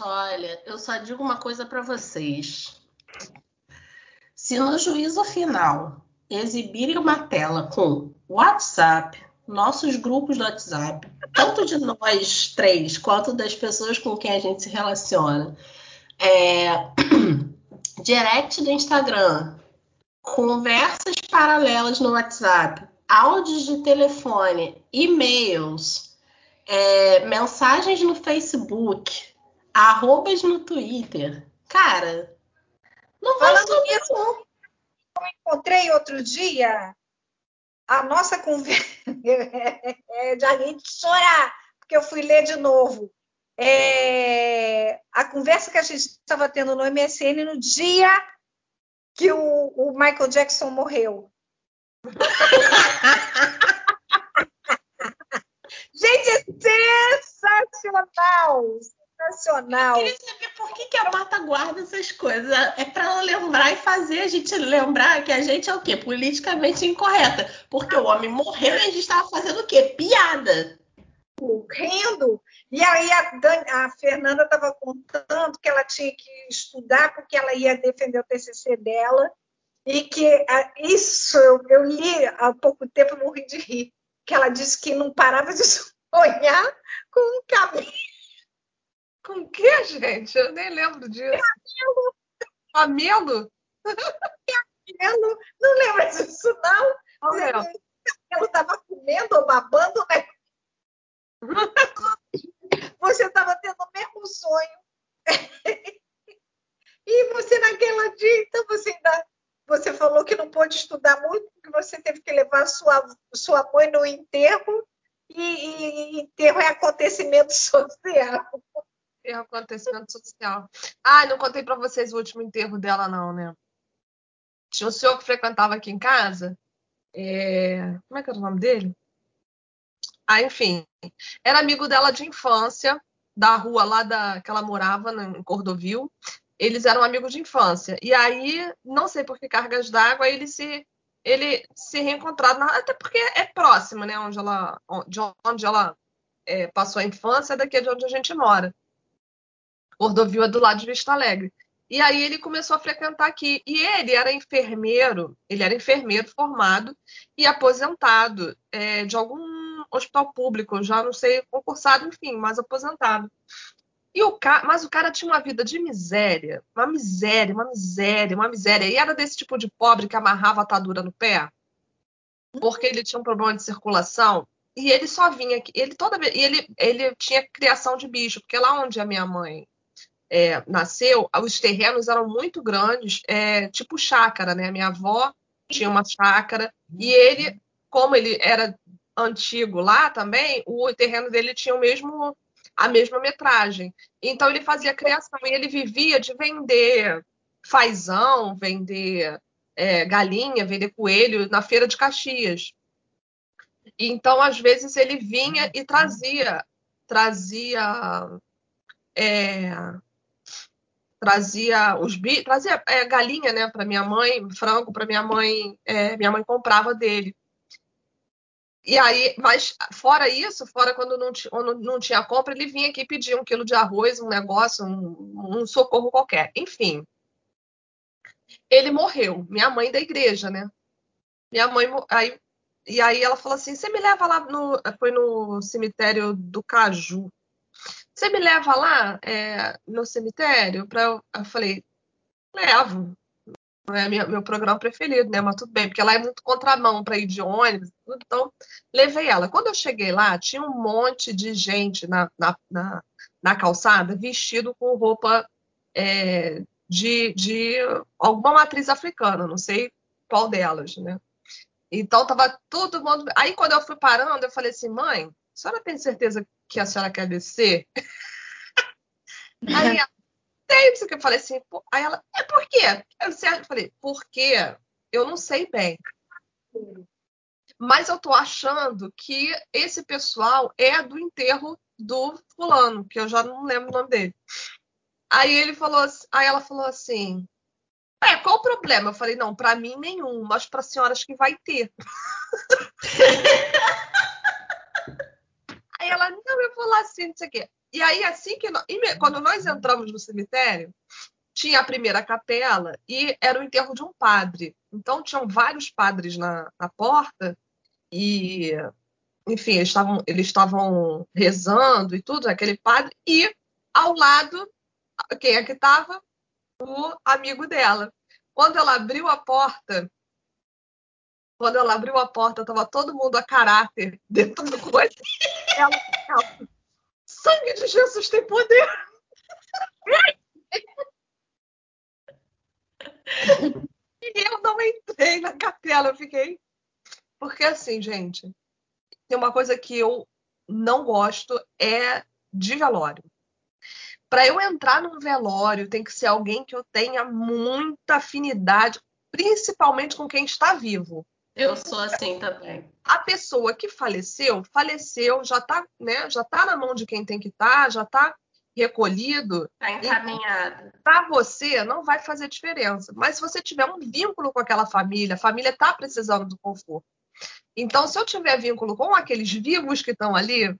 olha, eu só digo uma coisa para vocês. Se no juízo final exibirem uma tela com WhatsApp, nossos grupos do WhatsApp, tanto de nós três quanto das pessoas com quem a gente se relaciona, é, direct do Instagram, conversas paralelas no WhatsApp, áudios de telefone, e-mails, é, mensagens no Facebook, arrobas no Twitter. Cara, não vai
nisso, eu encontrei outro dia a nossa conversa é de a gente chorar, porque eu fui ler de novo. É, a conversa que a gente estava tendo no MSN no dia que o, o Michael Jackson morreu. gente, é sensacional! Sensacional.
Eu queria saber por que, que a Mata guarda essas coisas. É para ela lembrar e fazer a gente lembrar que a gente é o quê? Politicamente incorreta. Porque o homem morreu e a gente estava fazendo o quê? Piada.
Rindo. E aí a, Dani, a Fernanda estava contando que ela tinha que estudar porque ela ia defender o TCC dela. E que a, isso eu, eu li há pouco tempo, morri de rir. Que ela disse que não parava de sonhar com um cabelo
com o que, gente? Eu nem lembro disso. Camelo?
Camelo? Não lembra disso, não? Não lembro. Estava comendo ou babando, né? Você estava tendo o mesmo sonho. E você naquela dia, então você ainda você falou que não pôde estudar muito porque você teve que levar sua sua mãe no enterro e, e enterro é acontecimento social
enterro acontecimento social. Ah, não contei para vocês o último enterro dela, não, né? Tinha um senhor que frequentava aqui em casa. É... Como é que era o nome dele? Ah, enfim. Era amigo dela de infância, da rua lá da... que ela morava, em Cordovil. Eles eram amigos de infância. E aí, não sei por que cargas d'água, ele se ele se reencontraram, até porque é próximo, né? Onde ela, de onde ela é, passou a infância, daqui é de onde a gente mora. Cordovil é do lado de Vista Alegre. E aí ele começou a frequentar aqui. E ele era enfermeiro, ele era enfermeiro formado e aposentado é, de algum hospital público, já não sei, concursado, enfim, mas aposentado. E o. Mas o cara tinha uma vida de miséria, uma miséria, uma miséria, uma miséria. E era desse tipo de pobre que amarrava a atadura no pé, porque ele tinha um problema de circulação. E ele só vinha aqui, ele toda vez, e ele, ele tinha criação de bicho, porque lá onde a minha mãe é, nasceu, os terrenos eram muito grandes, é, tipo chácara, né? Minha avó tinha uma chácara e ele, como ele era antigo lá também, o terreno dele tinha o mesmo a mesma metragem. Então ele fazia criação e ele vivia de vender fazão, vender é, galinha, vender coelho na feira de Caxias. Então, às vezes, ele vinha e trazia, trazia, é, trazia os trazia é, galinha, né, para minha mãe, frango para minha mãe, é, minha mãe comprava dele. E aí, mas fora isso, fora quando não, quando não tinha compra, ele vinha aqui pedir um quilo de arroz, um negócio, um, um socorro qualquer. Enfim, ele morreu. Minha mãe da igreja, né? Minha mãe, aí e aí ela falou assim: você me leva lá no. Foi no cemitério do Caju. Você me leva lá é, no cemitério? Pra, eu falei, levo. Não é minha, meu programa preferido, né? Mas tudo bem, porque lá é muito contramão para ir de ônibus, tudo, então levei ela. Quando eu cheguei lá, tinha um monte de gente na, na, na, na calçada vestido com roupa é, de, de alguma matriz africana, não sei qual delas, né? Então tava todo mundo. Aí quando eu fui parando, eu falei assim, mãe, senhora tem certeza que a senhora quer descer? Aí ela, tem, que eu falei assim, aí ela, é por quê? Eu falei, porque eu não sei bem. Mas eu tô achando que esse pessoal é do enterro do fulano, que eu já não lembro o nome dele. Aí ele falou, aí ela falou assim, é, qual o problema? Eu falei, não, para mim nenhum, mas para senhoras que vai ter. aí ela, não, eu vou lá assim, não sei o quê. E aí, assim que nós, quando nós entramos no cemitério, tinha a primeira capela e era o enterro de um padre. Então tinham vários padres na, na porta e, enfim, eles estavam, eles estavam rezando e tudo, aquele padre, e ao lado, quem é que estava? o amigo dela. Quando ela abriu a porta, quando ela abriu a porta, tava todo mundo a caráter dentro do coisa. Ela, ela, sangue de Jesus tem poder. E eu não entrei na capela, eu fiquei. Porque assim, gente, tem uma coisa que eu não gosto é de velório para eu entrar num velório, tem que ser alguém que eu tenha muita afinidade, principalmente com quem está vivo.
Eu sou assim também.
A pessoa que faleceu, faleceu, já está né, já tá na mão de quem tem que estar, tá, já está recolhido.
Está encaminhado.
Para você, não vai fazer diferença. Mas se você tiver um vínculo com aquela família, a família está precisando do conforto. Então, se eu tiver vínculo com aqueles vivos que estão ali,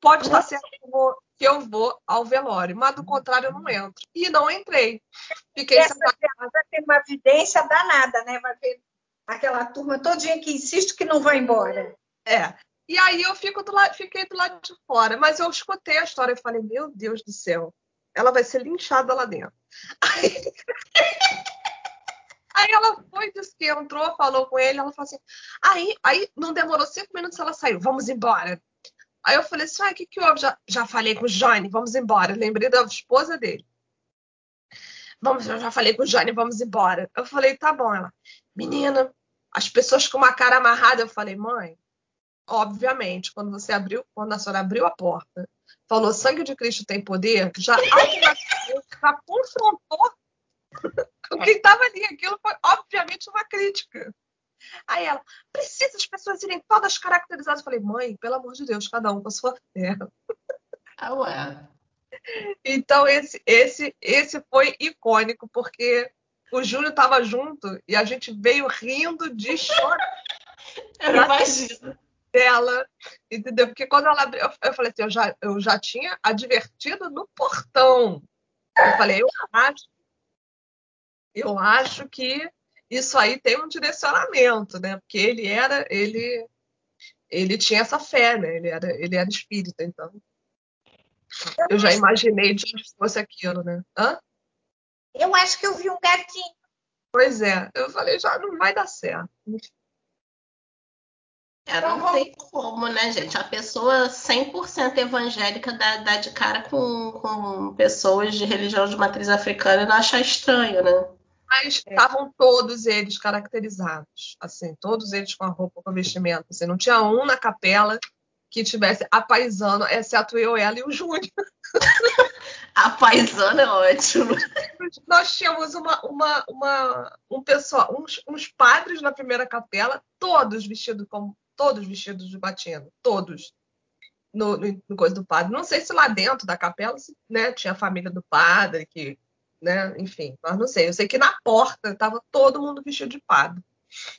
pode estar certo que eu vou que eu vou ao velório, mas do contrário eu não entro. E não entrei. Fiquei
Essa vai ter uma evidência danada, né? Vai ter aquela turma todinha que insiste que não vai embora.
É. E aí eu fico do lado, fiquei do lado de fora. Mas eu escutei a história e falei, meu Deus do céu, ela vai ser linchada lá dentro. Aí, aí ela foi, disse que entrou, falou com ele, ela falou assim. Aí, aí não demorou cinco minutos, ela saiu, vamos embora. Aí eu falei assim: ah, o que, que houve? Já, já falei com o Johnny, vamos embora. Lembrei da esposa dele. Vamos, eu já falei com o Johnny, vamos embora. Eu falei: tá bom. Ela, menina, as pessoas com uma cara amarrada. Eu falei: mãe, obviamente, quando você abriu, quando a senhora abriu a porta, falou sangue de Cristo tem poder, já já confrontou com quem estava ali. Aquilo foi, obviamente, uma crítica. Aí ela, precisa as pessoas irem todas caracterizadas. Eu falei, mãe, pelo amor de Deus, cada um com a sua terra.
Ah, ué.
Então, esse, esse, esse foi icônico, porque o Júlio estava junto e a gente veio rindo de chorar.
Eu imagino.
Dela, entendeu? Porque quando ela abriu, eu falei assim, eu já, eu já tinha advertido no portão. Eu falei, eu acho, eu acho que isso aí tem um direcionamento, né? Porque ele era, ele, ele tinha essa fé, né? Ele era, ele era espírita, então. Eu já imaginei de onde fosse aquilo, né? Hã?
Eu acho que eu vi um gatinho.
Pois é, eu falei, já não vai dar certo.
É, não tem como, né, gente? A pessoa 100% evangélica dá, dá de cara com, com pessoas de religião de matriz africana e não achar estranho, né?
Mas estavam todos eles caracterizados, assim, todos eles com a roupa, com o vestimento. Assim, não tinha um na capela que tivesse a paisana, exceto eu, ela e o Júnior.
a paisana é ótimo.
Nós tínhamos uma, uma, uma, um pessoal, uns, uns padres na primeira capela, todos vestidos como todos vestidos de batina, todos. No, no, no, coisa do padre. Não sei se lá dentro da capela né, tinha a família do padre, que, né, enfim, mas não sei. Eu sei que na porta estava todo mundo vestido de padre.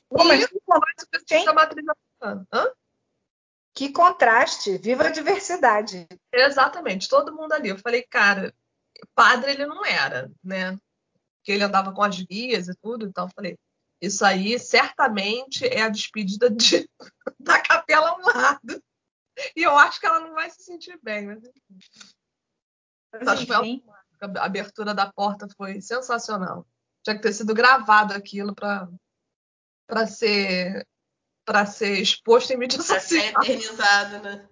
Pô, mas que contraste, da matriz Hã? Que contraste, viva a diversidade.
Exatamente, todo mundo ali. Eu falei, cara, padre ele não era, né? Porque ele andava com as guias e tudo, então eu falei, isso aí certamente é a despedida de, da capela ao lado. E eu acho que ela não vai se sentir bem. Mas... Acho que a abertura da porta foi sensacional. Tinha que ter sido gravado aquilo para ser para ser exposto em mídia social. Para ser
eternizado, né?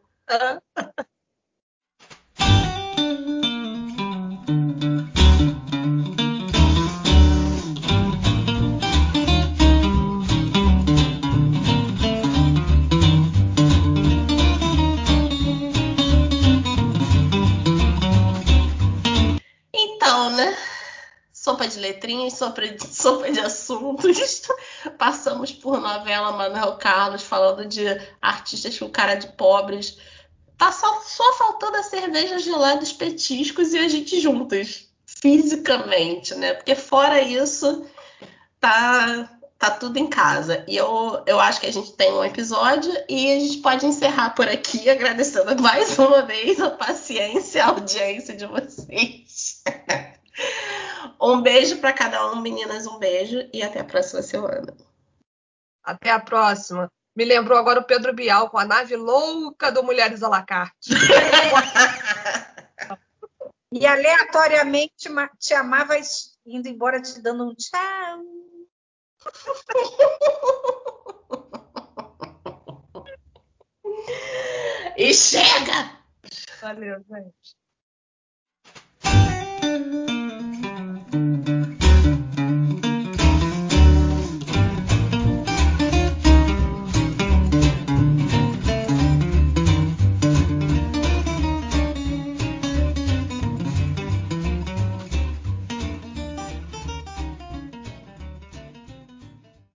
sopa de letrinhas, sopa de, sopa de assuntos. Passamos por novela Manuel Carlos falando de artistas com cara de pobres. Tá só, só faltando a cerveja gelada, os petiscos e a gente juntas, fisicamente, né? Porque fora isso, tá, tá tudo em casa. E eu, eu acho que a gente tem um episódio e a gente pode encerrar por aqui, agradecendo mais uma vez a paciência a audiência de vocês. Um beijo para cada um, meninas, um beijo e até a próxima semana.
Até a próxima. Me lembrou agora o Pedro Bial com a nave louca do Mulheres à la carte.
e aleatoriamente te amava indo embora te dando um tchau.
e chega!
Valeu, gente.